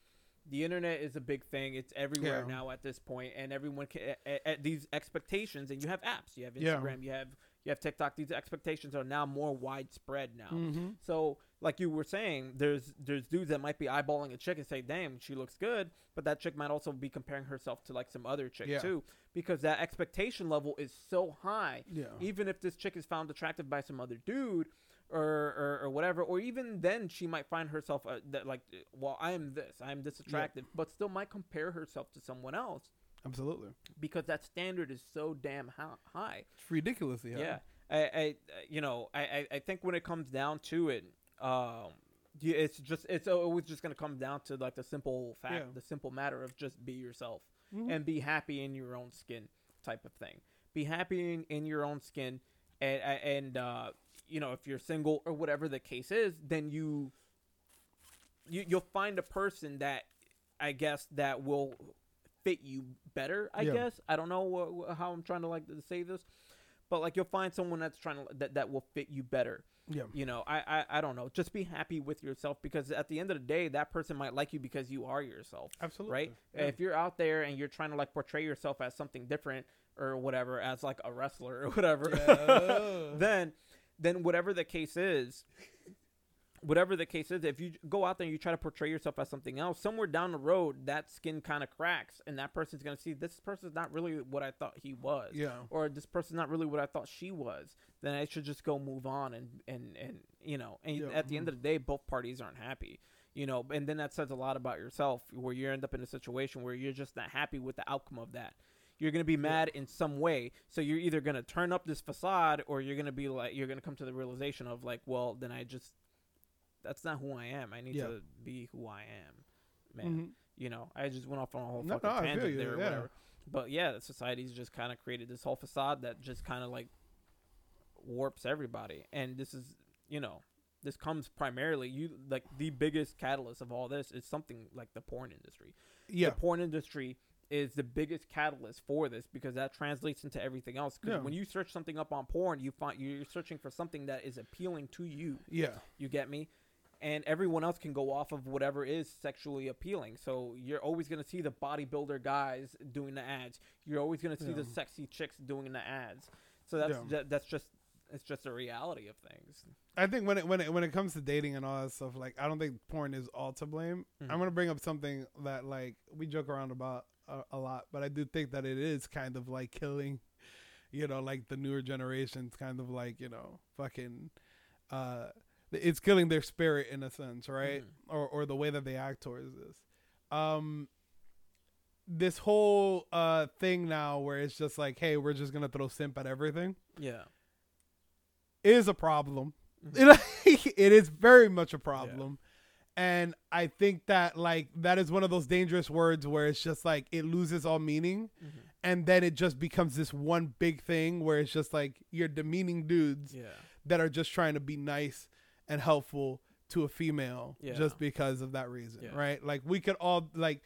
The internet is a big thing. It's everywhere Yeah. now at this point, and everyone can at, at these expectations. And you have apps, you have Yeah. Instagram, you have you have TikTok. These expectations are now more widespread now. Mhm. So, like you were saying, there's there's dudes that might be eyeballing a chick and say, "Damn, she looks good," but that chick might also be comparing herself to like some other chick Yeah. too, because that expectation level is so high. Yeah. Even if this chick is found attractive by some other dude, or or, or whatever, or even then she might find herself uh, that like, well, I am this, I am this attractive, but still might compare herself to someone else Absolutely. because that standard is so damn high. It's ridiculous. Yeah. Yeah, I, I, you know, I, I think when it comes down to it, um, you- it's just it's always just gonna come down to like the simple fact, Yeah. the simple matter of just be yourself Mhm. and be happy in your own skin, type of thing. Be happy in, in your own skin, and and uh, you know if you're single or whatever the case is, then you, you you'll find a person that I guess that will fit you better. I Yeah. guess I don't know wha- wha- how I'm trying to like to say this, but like you'll find someone that's trying to that that will fit you better. yeah. You know, I, I I don't know. Just be happy with yourself because at the end of the day, that person might like you because you are yourself Absolutely. right? Yeah. If you're out there and you're trying to like portray yourself as something different or whatever, as like a wrestler or whatever, Yeah. then then whatever the case is, whatever the case is, if you go out there and you try to portray yourself as something else, somewhere down the road that skin kind of cracks, and that person's gonna see this person's not really what I thought he was. yeah. Or this person's not really what I thought she was. Then I should just go move on and and and you know. And Yeah. at the end mm-hmm. of the day, both parties aren't happy you know and then that says a lot about yourself where you end up in a situation where you're just not happy with the outcome of that you're going to be mad in some way so you're either going to turn up this facade or you're going to be like you're going to come to the realization of like well then i just that's not who i am i need Yeah. to be who i am man Mhm. you know i just went off on a whole No, fucking no, tangent there or yeah. whatever but yeah the society's just kind of created this whole facade that just kind of like warps everybody and this is you know this comes primarily you like the biggest catalyst of all this is something like the porn industry Yeah. the porn industry is the biggest catalyst for this because that translates into everything else because Yeah. when you search something up on porn you find you're searching for something that is appealing to you Yeah. you get me and everyone else can go off of whatever is sexually appealing so you're always going to see the bodybuilder guys doing the ads you're always going to see the sexy chicks doing the ads so that's Yeah. that, that's just it's just a reality of things I think when it when it when it comes to dating and all that stuff, like I don't think porn is all to blame. Mhm. I'm gonna bring up something that like we joke around about a, a lot, but I do think that it is kind of like killing, you know, like the newer generations, kind of like you know, fucking, uh, it's killing their spirit in a sense, right? Mhm. Or or the way that they act towards this. Um, this whole uh thing now where it's just like, hey, we're just gonna throw simp at everything yeah is a problem. Mhm. It, it is very much a problem. And I think that like that is one of those dangerous words where it's just like it loses all meaning Mhm. and then it just becomes this one big thing where it's just like you're demeaning dudes yeah that are just trying to be nice and helpful to a female Yeah. just because of that reason, Yeah. right? Like we could all like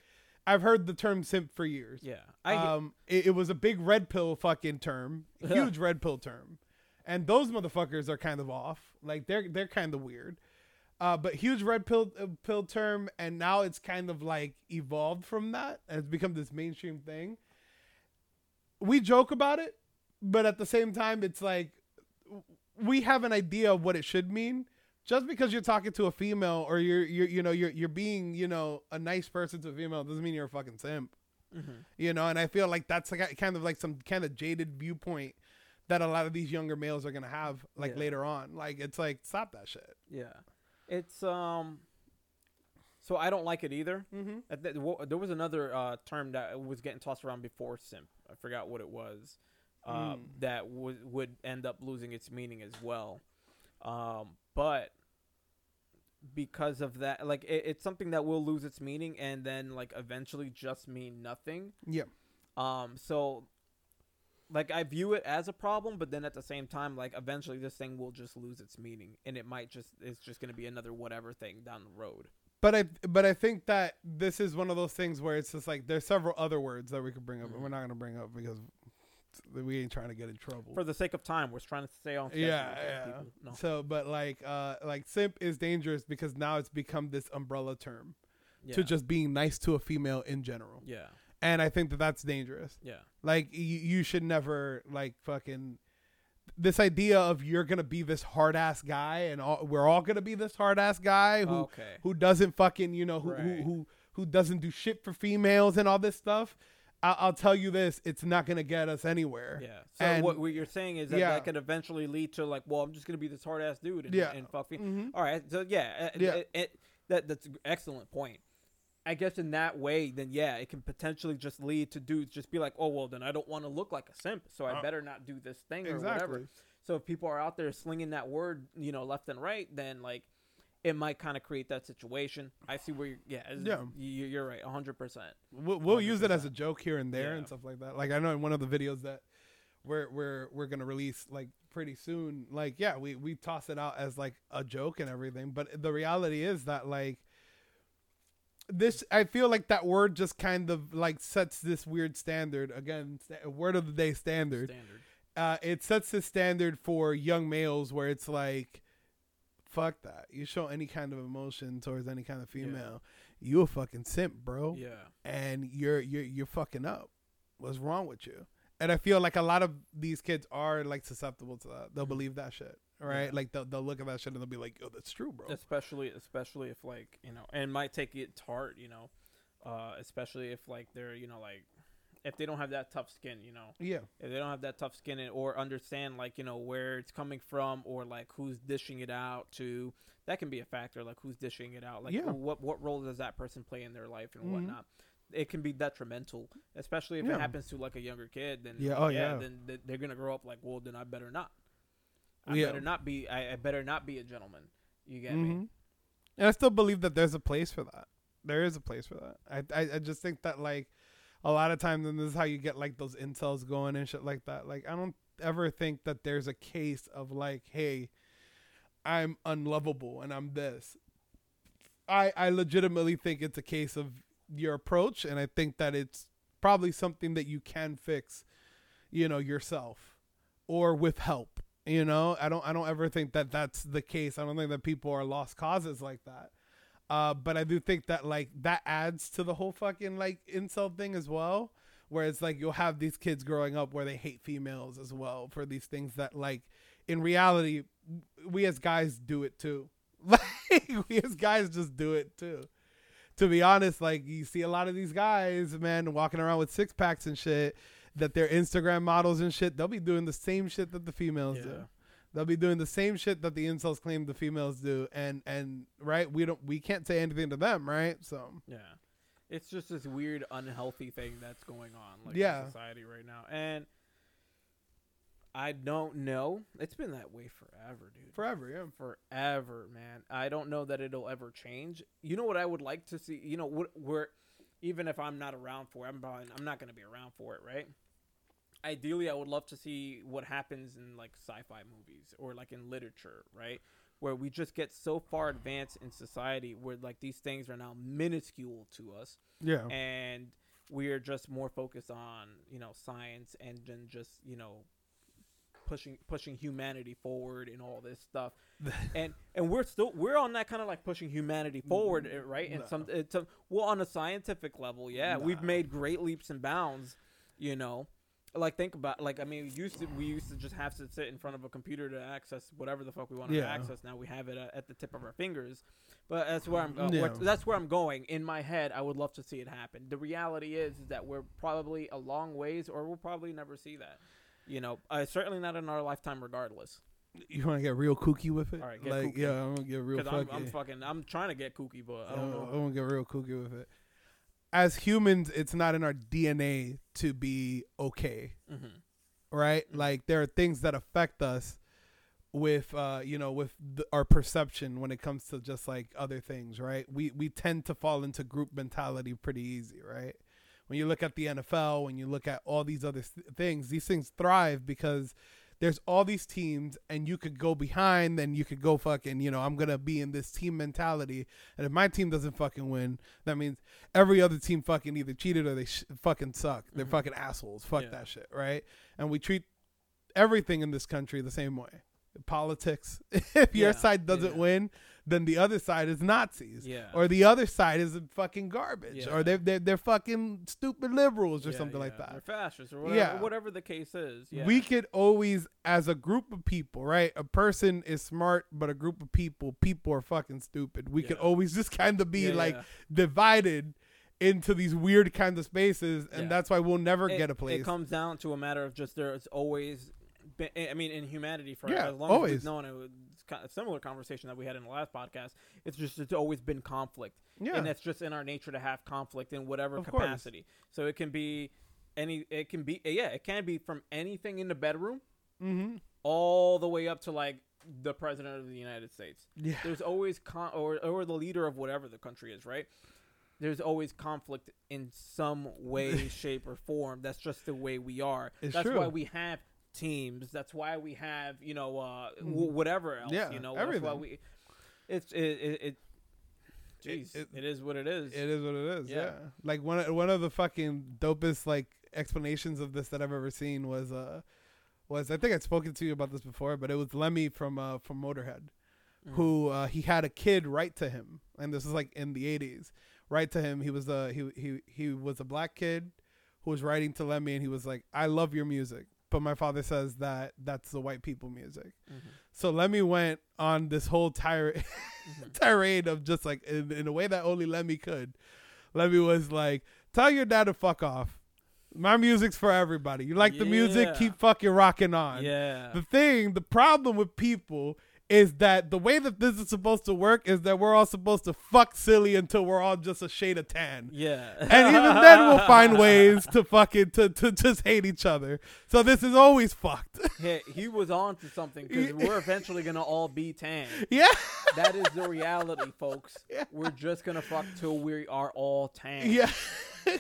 I've heard the term simp for years. Yeah, I um, it, it was a big red pill fucking term, huge red pill term, and those motherfuckers are kind of off. Like they're they're kind of weird. Uh, but huge red pill uh, pill term, and now it's kind of like evolved from that, and it's become this mainstream thing. We joke about it, but at the same time, it's like we have an idea of what it should mean. Just because you're talking to a female or you're you're you know you're you're being you know a nice person to a female doesn't mean you're a fucking simp. Mm-hmm. You know, and I feel like that's like kind of like some kind of jaded viewpoint that a lot of these younger males are gonna have like Yeah. later on. Like it's like stop that shit. yeah, it's um. So I don't like it either. Mm-hmm. There was another uh, term that was getting tossed around before simp. I forgot what it was. Uh, Mm. That would would end up losing its meaning as well. Um, but because of that, like it, it's something that will lose its meaning and then like eventually just mean nothing. Yeah. Um, so like I view it as a problem, but then at the same time, like eventually this thing will just lose its meaning, and it might just it's just gonna be another whatever thing down the road. But I but I think that this is one of those things where it's just like there's several other words that we could bring up, and we're not gonna bring up because we ain't trying to get in trouble. For the sake of time, we're trying to stay on. schedule yeah, yeah. No. So, but like, uh, like simp is dangerous because now it's become this umbrella term Yeah. to just being nice to a female in general, yeah. and I think that that's dangerous. Yeah. Like, you, you should never like fucking this idea of you're gonna be this hard ass guy, and all, we're all gonna be this hard ass guy who okay. who doesn't fucking you know who, who who who doesn't do shit for females and all this stuff. I, I'll tell you this: it's not gonna get us anywhere. Yeah. So And- what, what you're saying is that Yeah. that could eventually lead to like, well, I'm just gonna be this hard ass dude and, Yeah. and fuck me. Mm-hmm. All right. So yeah. uh, Yeah. It, it, that that's an excellent point. I guess in that way, then yeah, it can potentially just lead to dudes just be like, oh well, then I don't want to look like a simp, so I Uh, better not do this thing or whatever. So if people are out there slinging that word, you know, left and right, then like it might kind of create that situation. I see where you're, yeah, Yeah. you, you're right, hundred percent. We'll, we'll use it as a joke here and there Yeah. and stuff like that. Like I know in one of the videos that we're we're we're gonna release like pretty soon. Like yeah, we we toss it out as like a joke and everything. But the reality is that like this, I feel like that word just kind of like sets this weird standard again. sta- Word of the day standard. Standard. uh, it sets the standard for young males where it's like, fuck that. You show any kind of emotion towards any kind of Yeah. female, you a fucking simp, bro. Yeah. And you're you're you're fucking up. What's wrong with you? And I feel like a lot of these kids are like susceptible to that. They'll Mhm. believe that shit, right? Yeah. Like they'll they'll look at that shit and they'll be like, "Yo, that's true, bro." especially especially if like you know and might take it to heart you know uh especially if like they're you know like if they don't have that tough skin you know yeah, if they don't have that tough skin and, or understand like you know where it's coming from or like who's dishing it out to that can be a factor like who's dishing it out like Yeah. what what role does that person play in their life and Mhm. whatnot it can be detrimental especially if Yeah. it happens to like a younger kid then Yeah, oh, yeah. then they're gonna grow up like well then i better not i Yeah. better not be I, I better not be a gentleman you get me Mhm. And I still believe that there's a place for that. There is a place for that. I I, I just think that like a lot of times, and this is how you get like those incels going and shit like that. Like I don't ever think that there's a case of like, hey, I'm unlovable and I'm this. I I legitimately think it's a case of your approach, and I think that it's probably something that you can fix, you know, yourself or with help. You know, I don't I don't ever think that that's the case. I don't think that people are lost causes like that. Uh, but I do think that like that adds to the whole fucking like incel thing as well. Where it's like you'll have these kids growing up where they hate females as well for these things that like in reality we as guys do it too. Like we as guys just do it too. To be honest, like you see a lot of these guys, man, walking around with six packs and shit, that they're Instagram models and shit. They'll be doing the same shit that the females do. They'll be doing the same shit that the incels claim the females do, and and right, we don't, we can't say anything to them, right? So Yeah. It's just this weird unhealthy thing that's going on like Yeah. in society right now. And I don't know. It's been that way forever, dude. forever, yeah. Forever, man. I don't know that it'll ever change. You know what I would like to see? You know, what where even if I'm not around for it, I'm probably, I'm not going to be around for it, right? Ideally, I would love to see what happens in like sci-fi movies or like in literature, right? where we just get so far advanced in society where like these things are now minuscule to us Yeah. and we're just more focused on you know science and then just you know pushing pushing humanity forward and all this stuff and and we're still we're on that kind of like pushing humanity forward uh, right and No. some it's a, well on a scientific level yeah we've made great leaps and bounds you know like think about like i mean we used to we used to just have to sit in front of a computer to access whatever the fuck we wanted to access now we have it uh, at the tip of our fingers but that's where i'm uh, Yeah. where- that's where i'm going in my head i would love to see it happen the reality is, is that we're probably a long ways or we'll probably never see that you know uh, certainly not in our lifetime regardless You want to get real kooky with it? All right, get like, kooky. yeah, I'm gonna get real fucking. I'm, I'm fucking i'm trying to get kooky but i don't know gonna get real kooky with it. As humans, it's not in our DNA to be okay, hmm right? Mhm. Like there are things that affect us with, uh, you know, with the, our perception when it comes to just like other things, right? We we tend to fall into group mentality pretty easy, right? When you look at the NFL, when you look at all these other th- things, these things thrive because there's all these teams and you could go behind and you could go fucking, you know, I'm to be in this team mentality. And if my team doesn't fucking win, that means every other team fucking either cheated or they sh- fucking suck. They're Mhm. fucking assholes. Fuck Yeah. that shit, right? And we treat everything in this country the same way. Politics. if your side doesn't yeah. win, then the other side is Nazis. yeah Or the other side is fucking garbage. Yeah. Or they're, they're, they're fucking stupid liberals or Yeah, something like yeah. that Or fascists or whatever, Yeah. whatever the case is. Yeah. we could always as a group of people right a person is smart but a group of people people are fucking stupid we could always just kind of be like divided into these weird kinds of spaces and that's why we'll never it, get a place It comes down to a matter of just there's always I mean, in humanity for Yeah, as long always. as we've known it, it's kind of a similar conversation that we had in the last podcast. It's just it's always been conflict, yeah and it's just in our nature to have conflict in whatever Of course. capacity. So it can be any, it can be yeah, it can be from anything in the bedroom mm-hmm. all the way up to like the president of the United States. yeah there's always con or or the leader of whatever the country is, right? There's always conflict in some way, shape, or form. That's just the way we are. It's That's true. why we have teams. That's why we have you know uh, w- whatever else. Yeah, you know that's why everything. we. It's it it. it Jeez, it- it is what it is. it is what it is yeah. Yeah. like one of, one of the fucking dopest like explanations of this that i've ever seen was uh was i think i'd spoken to you about this before but it was lemmy from uh from motorhead Mm. who uh, he had a kid write to him, and this is like in the '80s. Write to him. He was a he he he was a black kid who was writing to Lemmy, and he was like, "I love your music, but my father says that that's the white people music." Mhm. So Lemmy went on this whole tira- Mhm. tirade of just like in, in a way that only Lemmy could. Lemmy was like, "Tell your dad to fuck off. My music's for everybody. You like the music, keep fucking rocking on." Yeah. The thing, the problem with people is that the way that this is supposed to work is that we're all supposed to fuck silly until we're all just a shade of tan. yeah. And even then we'll find ways to fucking to, to just hate each other. So this is always fucked. Hey, he was on to something because we're eventually gonna all be tan. yeah. That is the reality, folks. Yeah. We're just gonna fuck till we are all tan. Yeah.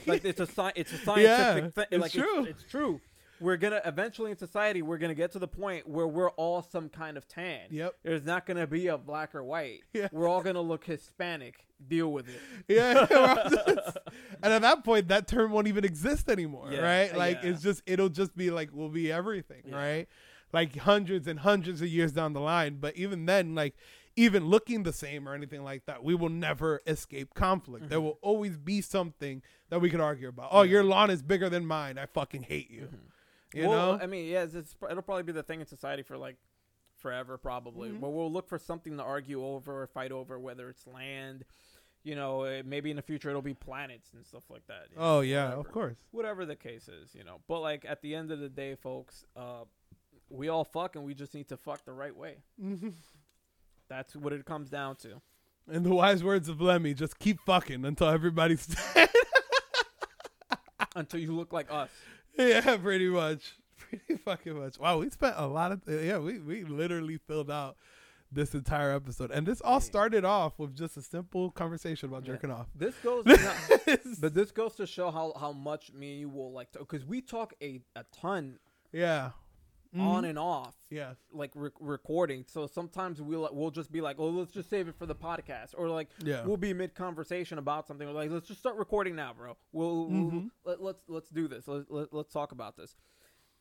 like it's a sci- it's a Yeah, scientific thing. it's like true. It's, it's true. We're gonna eventually in society we're gonna get to the point where we're all some kind of tan. Yep. There's not gonna be a black or white. Yeah. We're all gonna look Hispanic. Deal with it. Yeah. and at that point that term won't even exist anymore, Yeah, right? Like yeah. it's just it'll just be like we'll be everything, Yeah. right? Like hundreds and hundreds of years down the line, but even then like even looking the same or anything like that, we will never escape conflict. There Mhm. will always be something that we could argue about. Oh, your lawn is bigger than mine. I fucking hate you. You well, know? I mean, yeah, it's, it's, it'll probably be the thing in society for like forever, probably. Mhm. But we'll look for something to argue over or fight over, whether it's land. You know, eh, maybe in the future it'll be planets and stuff like that. you know, oh yeah, whatever. of course. whatever the case is, you know. But like at the end of the day, folks, uh, we all fuck and we just need to fuck the right way. That's what it comes down to. In the wise words of Lemmy, just keep fucking until everybody's dead. Until you look like us. Yeah, pretty much. Pretty fucking much. Wow, we spent a lot of yeah, we we literally filled out this entire episode. And this all started off with just a simple conversation about Yeah. jerking off. This goes, but this goes to show how how much me and you will like to, because we talk a a ton yeah. On and off, Yeah. like re- recording. So sometimes we'll we'll just be like, oh, let's just save it for the podcast, or like Yeah. we'll be mid conversation about something. We're like, let's just start recording now, bro. We'll, we'll Mhm. let, let's let's do this. Let, let, let's talk about this.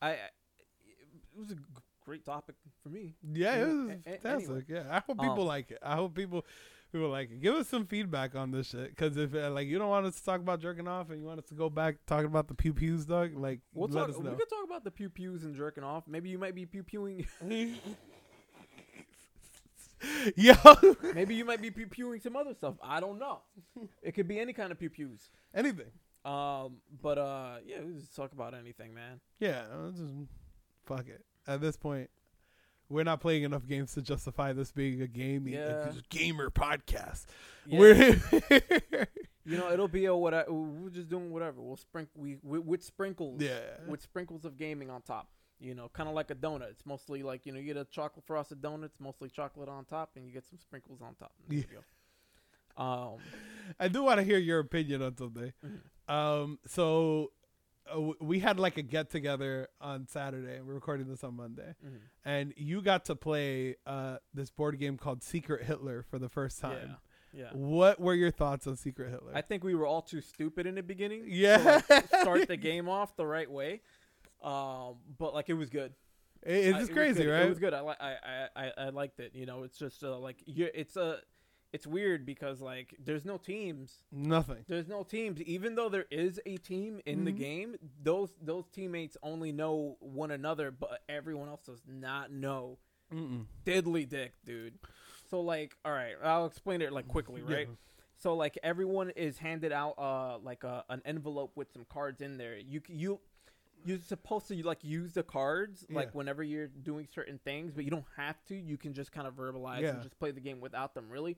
I, I it was a great topic for me. Yeah, it was a- fantastic. anyway. Yeah, I hope people Um, like it. I hope people people like. Give us some feedback on this shit, because if uh, like you don't want us to talk about jerking off and you want us to go back talking about the pew pews, dog, like We'll let talk. us We know. could talk about the pew pews and jerking off. Maybe you might be pew pewing. Yo, Maybe you might be pew pewing some other stuff. I don't know. It could be any kind of pew pews. anything. Um, but uh, yeah, we just talk about anything, man. Yeah, just fuck it. At this point, we're not playing enough games to justify this being a gaming Yeah. a gamer podcast. Yeah. We're You know, it'll be a whatever. We're just doing whatever. We'll sprinkle we with, with sprinkles. yeah. With sprinkles of gaming on top. You know, kind of like a donut. It's mostly like you know, you get a chocolate frosted donut. It's mostly chocolate on top, and you get some sprinkles on top. There you. Um, I do want to hear your opinion on something. Mhm. Um, so we had like a get together on Saturday. We're recording this on Monday, mhm. and you got to play uh this board game called Secret Hitler for the first time. yeah, yeah. What were your thoughts on Secret Hitler? I think we were all too stupid in the beginning. to, yeah, like, start the game off the right way. Um, but like it was good. It- it's I- just it was crazy, right? It was good. I like. I, I I I liked it. You know, it's just uh, like you. It's a. It's weird because like there's no teams. Nothing. There's no teams. Even though there is a team in the Mhm. game, those those teammates only know one another, but everyone else does not know. Mm-mm. Diddly dick, dude. So like, all right, I'll explain it like quickly, right? Yeah. So like everyone is handed out uh like a, an envelope with some cards in there. You you you're supposed to like use the cards like Yeah. whenever you're doing certain things, but you don't have to. You can just kind of verbalize Yeah. and just play the game without them. Really,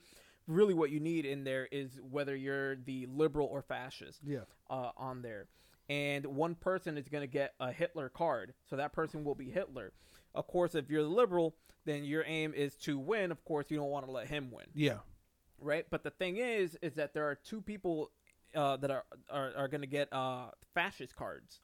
really, what you need in there is whether you're the liberal or fascist Yeah. uh, on there. And one person is going to get a Hitler card. So that person will be Hitler. Of course, if you're the liberal, then your aim is to win. Of course, you don't want to let him win, Yeah. right? But the thing is, is that there are two people uh, that are are, are going to get uh, fascist cards,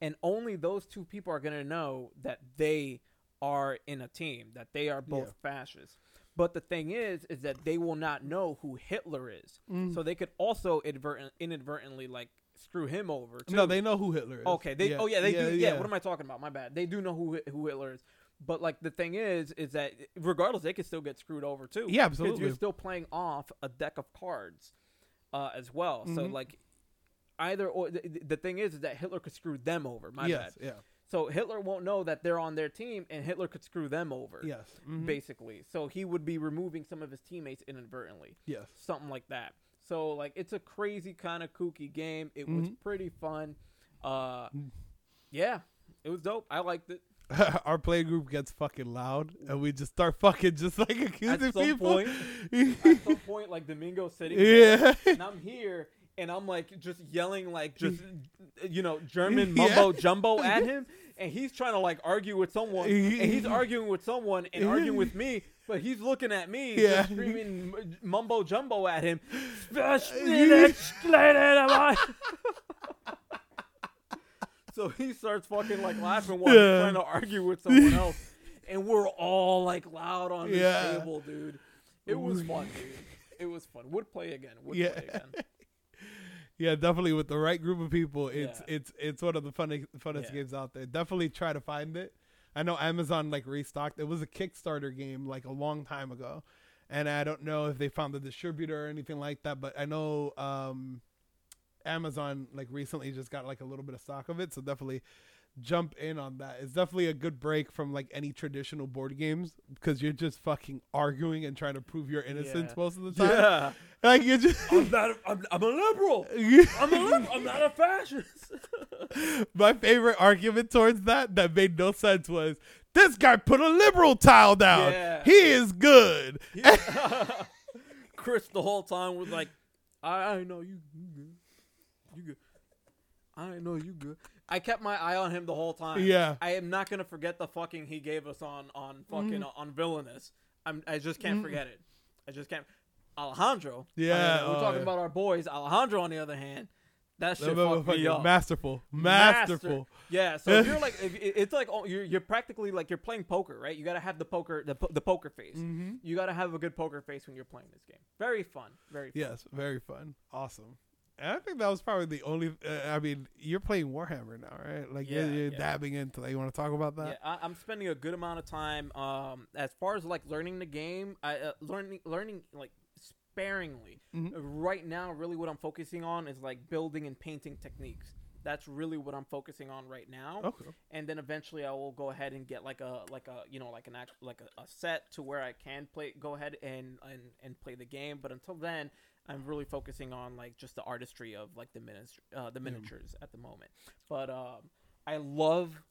and only those two people are going to know that they are in a team, that they are both Yeah. fascists. But the thing is, is that they will not know who Hitler is, Mm. so they could also advertent, inadvertently like screw him over. Too. No, they know who Hitler is. Okay. They. Yeah. Oh yeah. They do. Yeah, What am I talking about? My bad. They do know who who Hitler is. But like the thing is, is that regardless, they could still get screwed over too. Yeah, absolutely. you're still playing off a deck of cards, uh, as well. So Mhm. like, either or the, the thing is, is that Hitler could screw them over. My yes. bad. Yeah. So Hitler won't know that they're on their team, and Hitler could screw them over. Yes. Mhm. Basically, so he would be removing some of his teammates inadvertently Yes. something like that. So like it's a crazy kind of kooky game. It was Mhm. pretty fun. Uh yeah, it was dope. I liked it. Our play group gets fucking loud, and we just start fucking just like accusing At some people. point, at some point like Domingo sitting there yeah. and I'm here and I'm like just yelling like just you know German Yeah. mumbo jumbo at him and he's trying to like argue with someone and he's arguing with someone and arguing with me but he's looking at me just Yeah. screaming mumbo jumbo at him so he starts fucking like laughing while Yeah. he's trying to argue with someone else and we're all like loud on the Yeah. table dude it was fun dude it was fun would play again would Yeah. play again Yeah, definitely with the right group of people, it's Yeah. it's it's one of the funny funnest Yeah. games out there. Definitely try to find it. I know Amazon like restocked. It was a Kickstarter game like a long time ago, and I don't know if they found the distributor or anything like that. But I know um, Amazon like recently just got like a little bit of stock of it, so definitely jump in on that. It's definitely a good break from like any traditional board games because you're just fucking arguing and trying to prove your innocence Yeah. most of the time. yeah Like you just I'm not. A, I'm, I'm a liberal. I'm a liberal. I'm not a fascist. My favorite argument towards that that made no sense was this guy put a liberal tile down. Yeah. He is good. Chris the whole time was like, I, I know you, you good, you good. I know you good. I kept my eye on him the whole time. Yeah. I am not gonna forget the fucking he gave us on on fucking Mm-hmm. on villainous. I'm. I just can't forget it. I just can't. Alejandro. Yeah, I mean, we're oh, talking yeah. about our boys. Alejandro, on the other hand, That That shit fucked me up. masterful, Master. masterful. Yeah, so if you're like, if, it's like oh, you're you're practically like you're playing poker, right? You gotta have the poker the, the poker face. Mm-hmm. You gotta have a good poker face when you're playing this game. Very fun. Very fun. Yes, very fun, awesome. I think that was probably the only. Uh, I mean, you're playing Warhammer now, right? Like Yeah, you're, you're yeah. dabbing into that. You want to talk about Yeah, that? I, I'm spending a good amount of time. Um, as far as like learning the game, I uh, learning learning like sparingly. Mhm. Right now, really, what I'm focusing on is like building and painting techniques. That's really what I'm focusing on right now. Okay. and then eventually I will go ahead and get like a like a you know like an act like a, a set to where I can play go ahead and, and and play the game. But until then, I'm really focusing on like just the artistry of like the miniature uh, the miniatures at the moment. But um, I love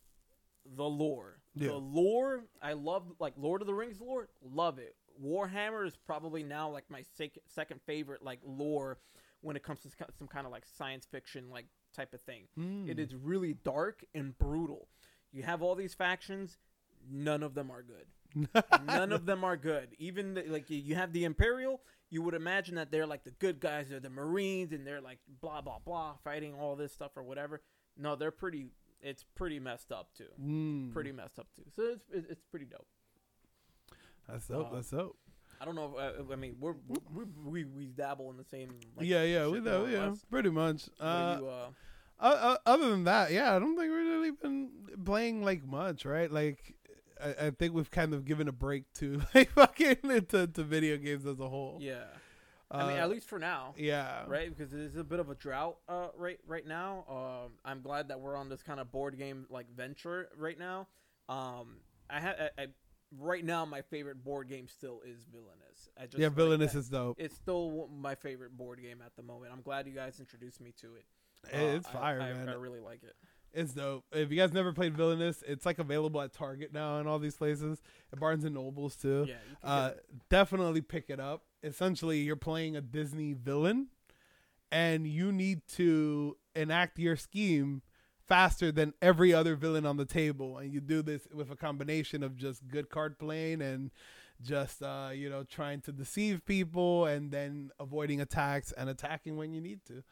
the lore. Yeah. The lore I love like Lord of the Rings lore. Love it. Warhammer is probably now like my sec- second favorite like lore when it comes to some kind of like science fiction like type of thing. Mm. It is really dark and brutal. You have all these factions, none of them are good. none of them are good. Even the, like you have the Imperial, you would imagine that they're like the good guys, they're the Marines, and they're like blah blah blah, fighting all this stuff or whatever. No, they're pretty. It's pretty messed up too. Mm. Pretty messed up too. So it's it's, pretty dope. That's dope. uh, that's dope. I don't know. If, uh, I mean, we're, we we we dabble in the same. Like, yeah, yeah, we know. Yeah, less. pretty much. Uh, you, uh, uh, other than that, yeah, I don't think we've really been playing like much, right? Like, I, I think we've kind of given a break to like fucking into to video games as a whole. yeah. I mean, Uh, at least for now. yeah, right? Because there's a bit of a drought uh, right right now. Um, I'm glad that we're on this kind of board game like venture right now. Um, I had I, I, right now my favorite board game still is Villainous. I just yeah. like Villainous that- is dope. It's still my favorite board game at the moment. I'm glad you guys introduced me to it. Uh, it's I- fire, I, man. I really like it. It's dope. If you guys never played Villainous, it's like available at Target now and all these places, at Barnes and Nobles too. Yeah, Uh, definitely pick it up. Essentially, you're playing a Disney villain, and you need to enact your scheme faster than every other villain on the table. And you do this with a combination of just good card playing and just uh, you know trying to deceive people, and then avoiding attacks and attacking when you need to.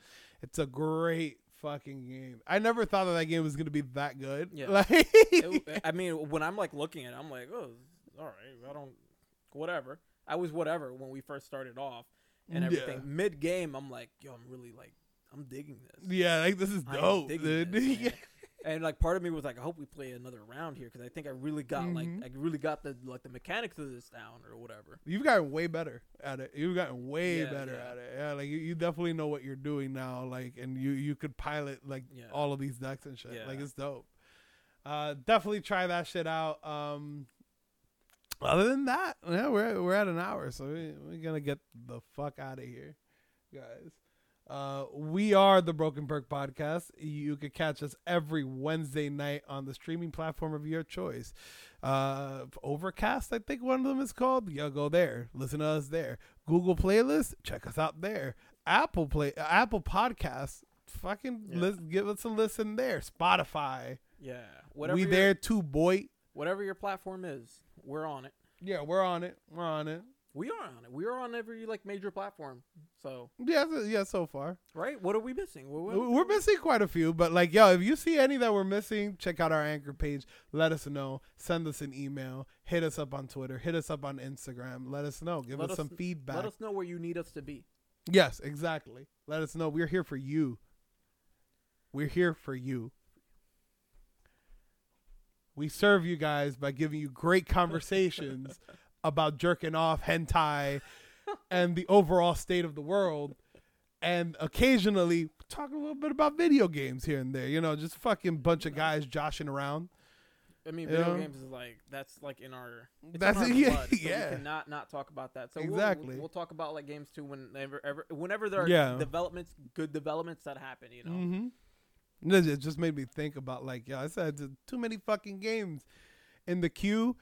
It's a great fucking game. I never thought that that game was gonna be that good. Yeah. Like, It- I mean, when I'm like looking at it, I'm like, oh, all right, I don't, whatever. I was whatever when we first started off and Yeah. everything. Mid game, I'm like, yo, I'm really like, I'm digging this. yeah, like this is dope, dude. this. and like part of me was like, I hope we play another round here because I think I really got like, Mhm. I really got the like the mechanics of this down or whatever. You've gotten way better at it. You've gotten way Yeah, better yeah. at it. Yeah, like you, you definitely know what you're doing now. Like, and you you could pilot like Yeah. all of these decks and shit. Like it's dope. Uh, definitely try that shit out. Um, other than that, yeah, we're we're at an hour, so we, we're gonna get the fuck out of here, guys. Uh, we are the Broken Perk Podcast. You can catch us every Wednesday night on the streaming platform of your choice. Uh, Overcast, I think one of them is called. Yeah, go there. Listen to us there. Google Playlist, check us out there. Apple Play, Apple Podcasts, fucking Yeah. lis- give us a listen there. Spotify, Yeah, whatever. we there too, boy. Whatever your platform is, we're on it. Yeah, we're on it. We're on it. We are on it. We are on every like major platform. So Yeah, so- yeah. So far, right, what are we missing? What- what- we're missing quite a few, but like, yo, if you see any that we're missing, check out our anchor page. Let us know. Send us an email. Hit us up on Twitter. Hit us up on Instagram. Let us know. Give us, us- some feedback. Let us know where you need us to be. yes, exactly. Let us know. We're here for you. We're here for you. We serve you guys by giving you great conversations about jerking off, hentai, and the overall state of the world. And occasionally talk a little bit about video games here and there. You know, just fucking bunch of guys joshing around. I mean, video know? games is like that's like in our That's- in our yeah, blood, so yeah. We cannot not talk about that. So Exactly. we'll, we'll talk about like games too whenever ever, whenever there are Yeah. developments, good developments that happen. You know, Mm-hmm. It just made me think about like, yeah, I said too many fucking games in the queue.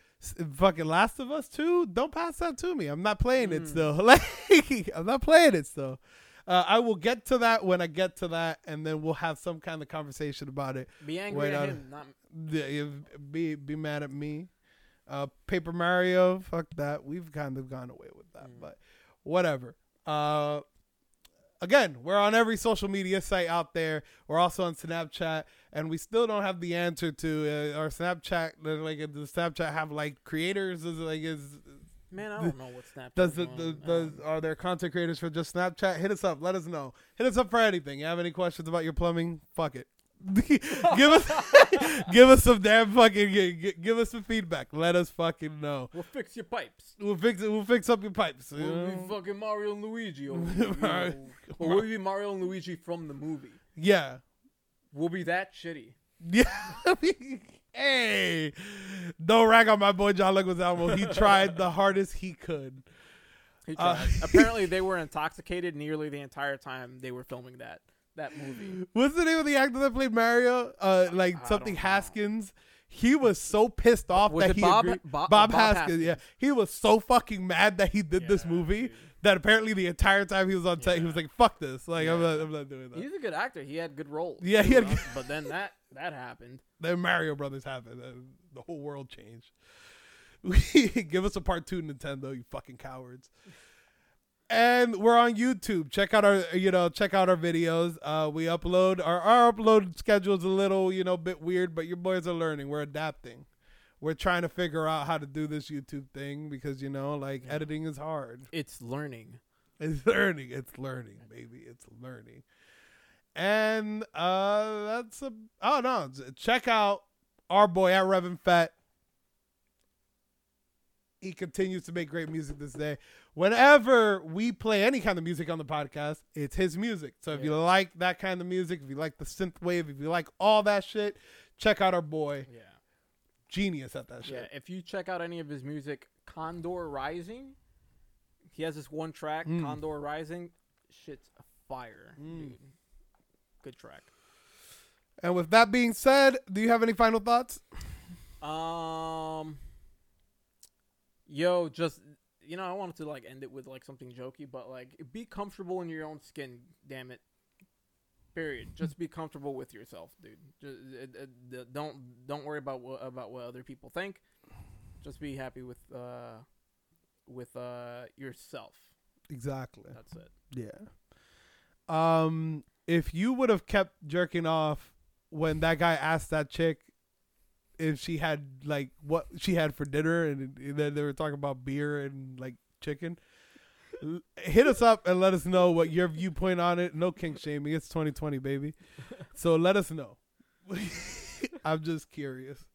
Fucking Last of Us Two. Don't pass that to me. I'm not playing it Mm. still. Like, I'm not playing it still. Uh, I will get to that when I get to that, and then we'll have some kind of conversation about it. be angry at I- him. Not Be be mad at me. Uh, Paper Mario. Fuck that. We've kind of gone away with that, Mm. but whatever. Uh, again, we're on every social media site out there. We're also on Snapchat, and we still don't have the answer to uh, our Snapchat. Like, does Snapchat have like creators? Is like is Man, I don't know what Snapchat. does the, the does are there content creators for just Snapchat? Hit us up. Let us know. Hit us up for anything. You have any questions about your plumbing? Fuck it. give us give us some damn fucking give, give us some feedback. Let us fucking know. We'll fix your pipes. We'll fix it. We'll fix up your pipes. you We'll know? be fucking Mario and Luigi. Over Mario- Or we'll be Mario and Luigi from the movie. Yeah. We'll be that shitty. Yeah. hey. Don't rag on my boy John Leguizamo. He tried the hardest he could. He Uh. Apparently, they were intoxicated nearly the entire time they were filming that that movie. What's the name of the actor that played Mario? Uh, like I something. Hoskins. He was so pissed off Was that he Bob- agreed. Bob- Bob, Bob Hoskins, Hoskins? Yeah, he was so fucking mad that he did this movie dude. that apparently the entire time he was on set, he was like, "Fuck this! Like, I'm not, I'm not doing that." He's a good actor. He had good roles. Yeah, he had good- But then that that happened. then Mario Brothers happened, and the whole world changed. Give us a part two, Nintendo, you fucking cowards. And we're on YouTube. Check out our, you know, check out our videos. Uh, we upload our our upload schedule's a little, you know, bit weird, but your boys are learning. We're adapting. We're trying to figure out how to do this YouTube thing because you know, like Yeah. editing is hard. It's learning. It's learning. It's learning, baby. It's learning. And uh that's a oh no. Check out our boy at Reverend Fett. He continues to make great music this day. Whenever we play any kind of music on the podcast, it's his music. So if you like that kind of music, if you like the synth wave, if you like all that shit, check out our boy. Yeah. Genius at that shit. Yeah. If you check out any of his music, Condor Rising, he has this one track, Mm. Condor Rising. Shit's fire, Mm. dude. Good track. And with that being said, do you have any final thoughts? Um, yo, just you know, I wanted to like end it with like something jokey, but like be comfortable in your own skin. Damn it. Period. Just be comfortable with yourself, dude. Just, uh, uh, don't don't worry about what about what other people think. Just be happy with uh with uh yourself. Exactly. That's it. Yeah. Um, if you would have kept jerking off when that guy asked that chick if she had like what she had for dinner, and, and then they were talking about beer and like chicken, hit us up and let us know what your viewpoint on it. No kink shaming. It's 2020, baby. So let us know. I'm just curious.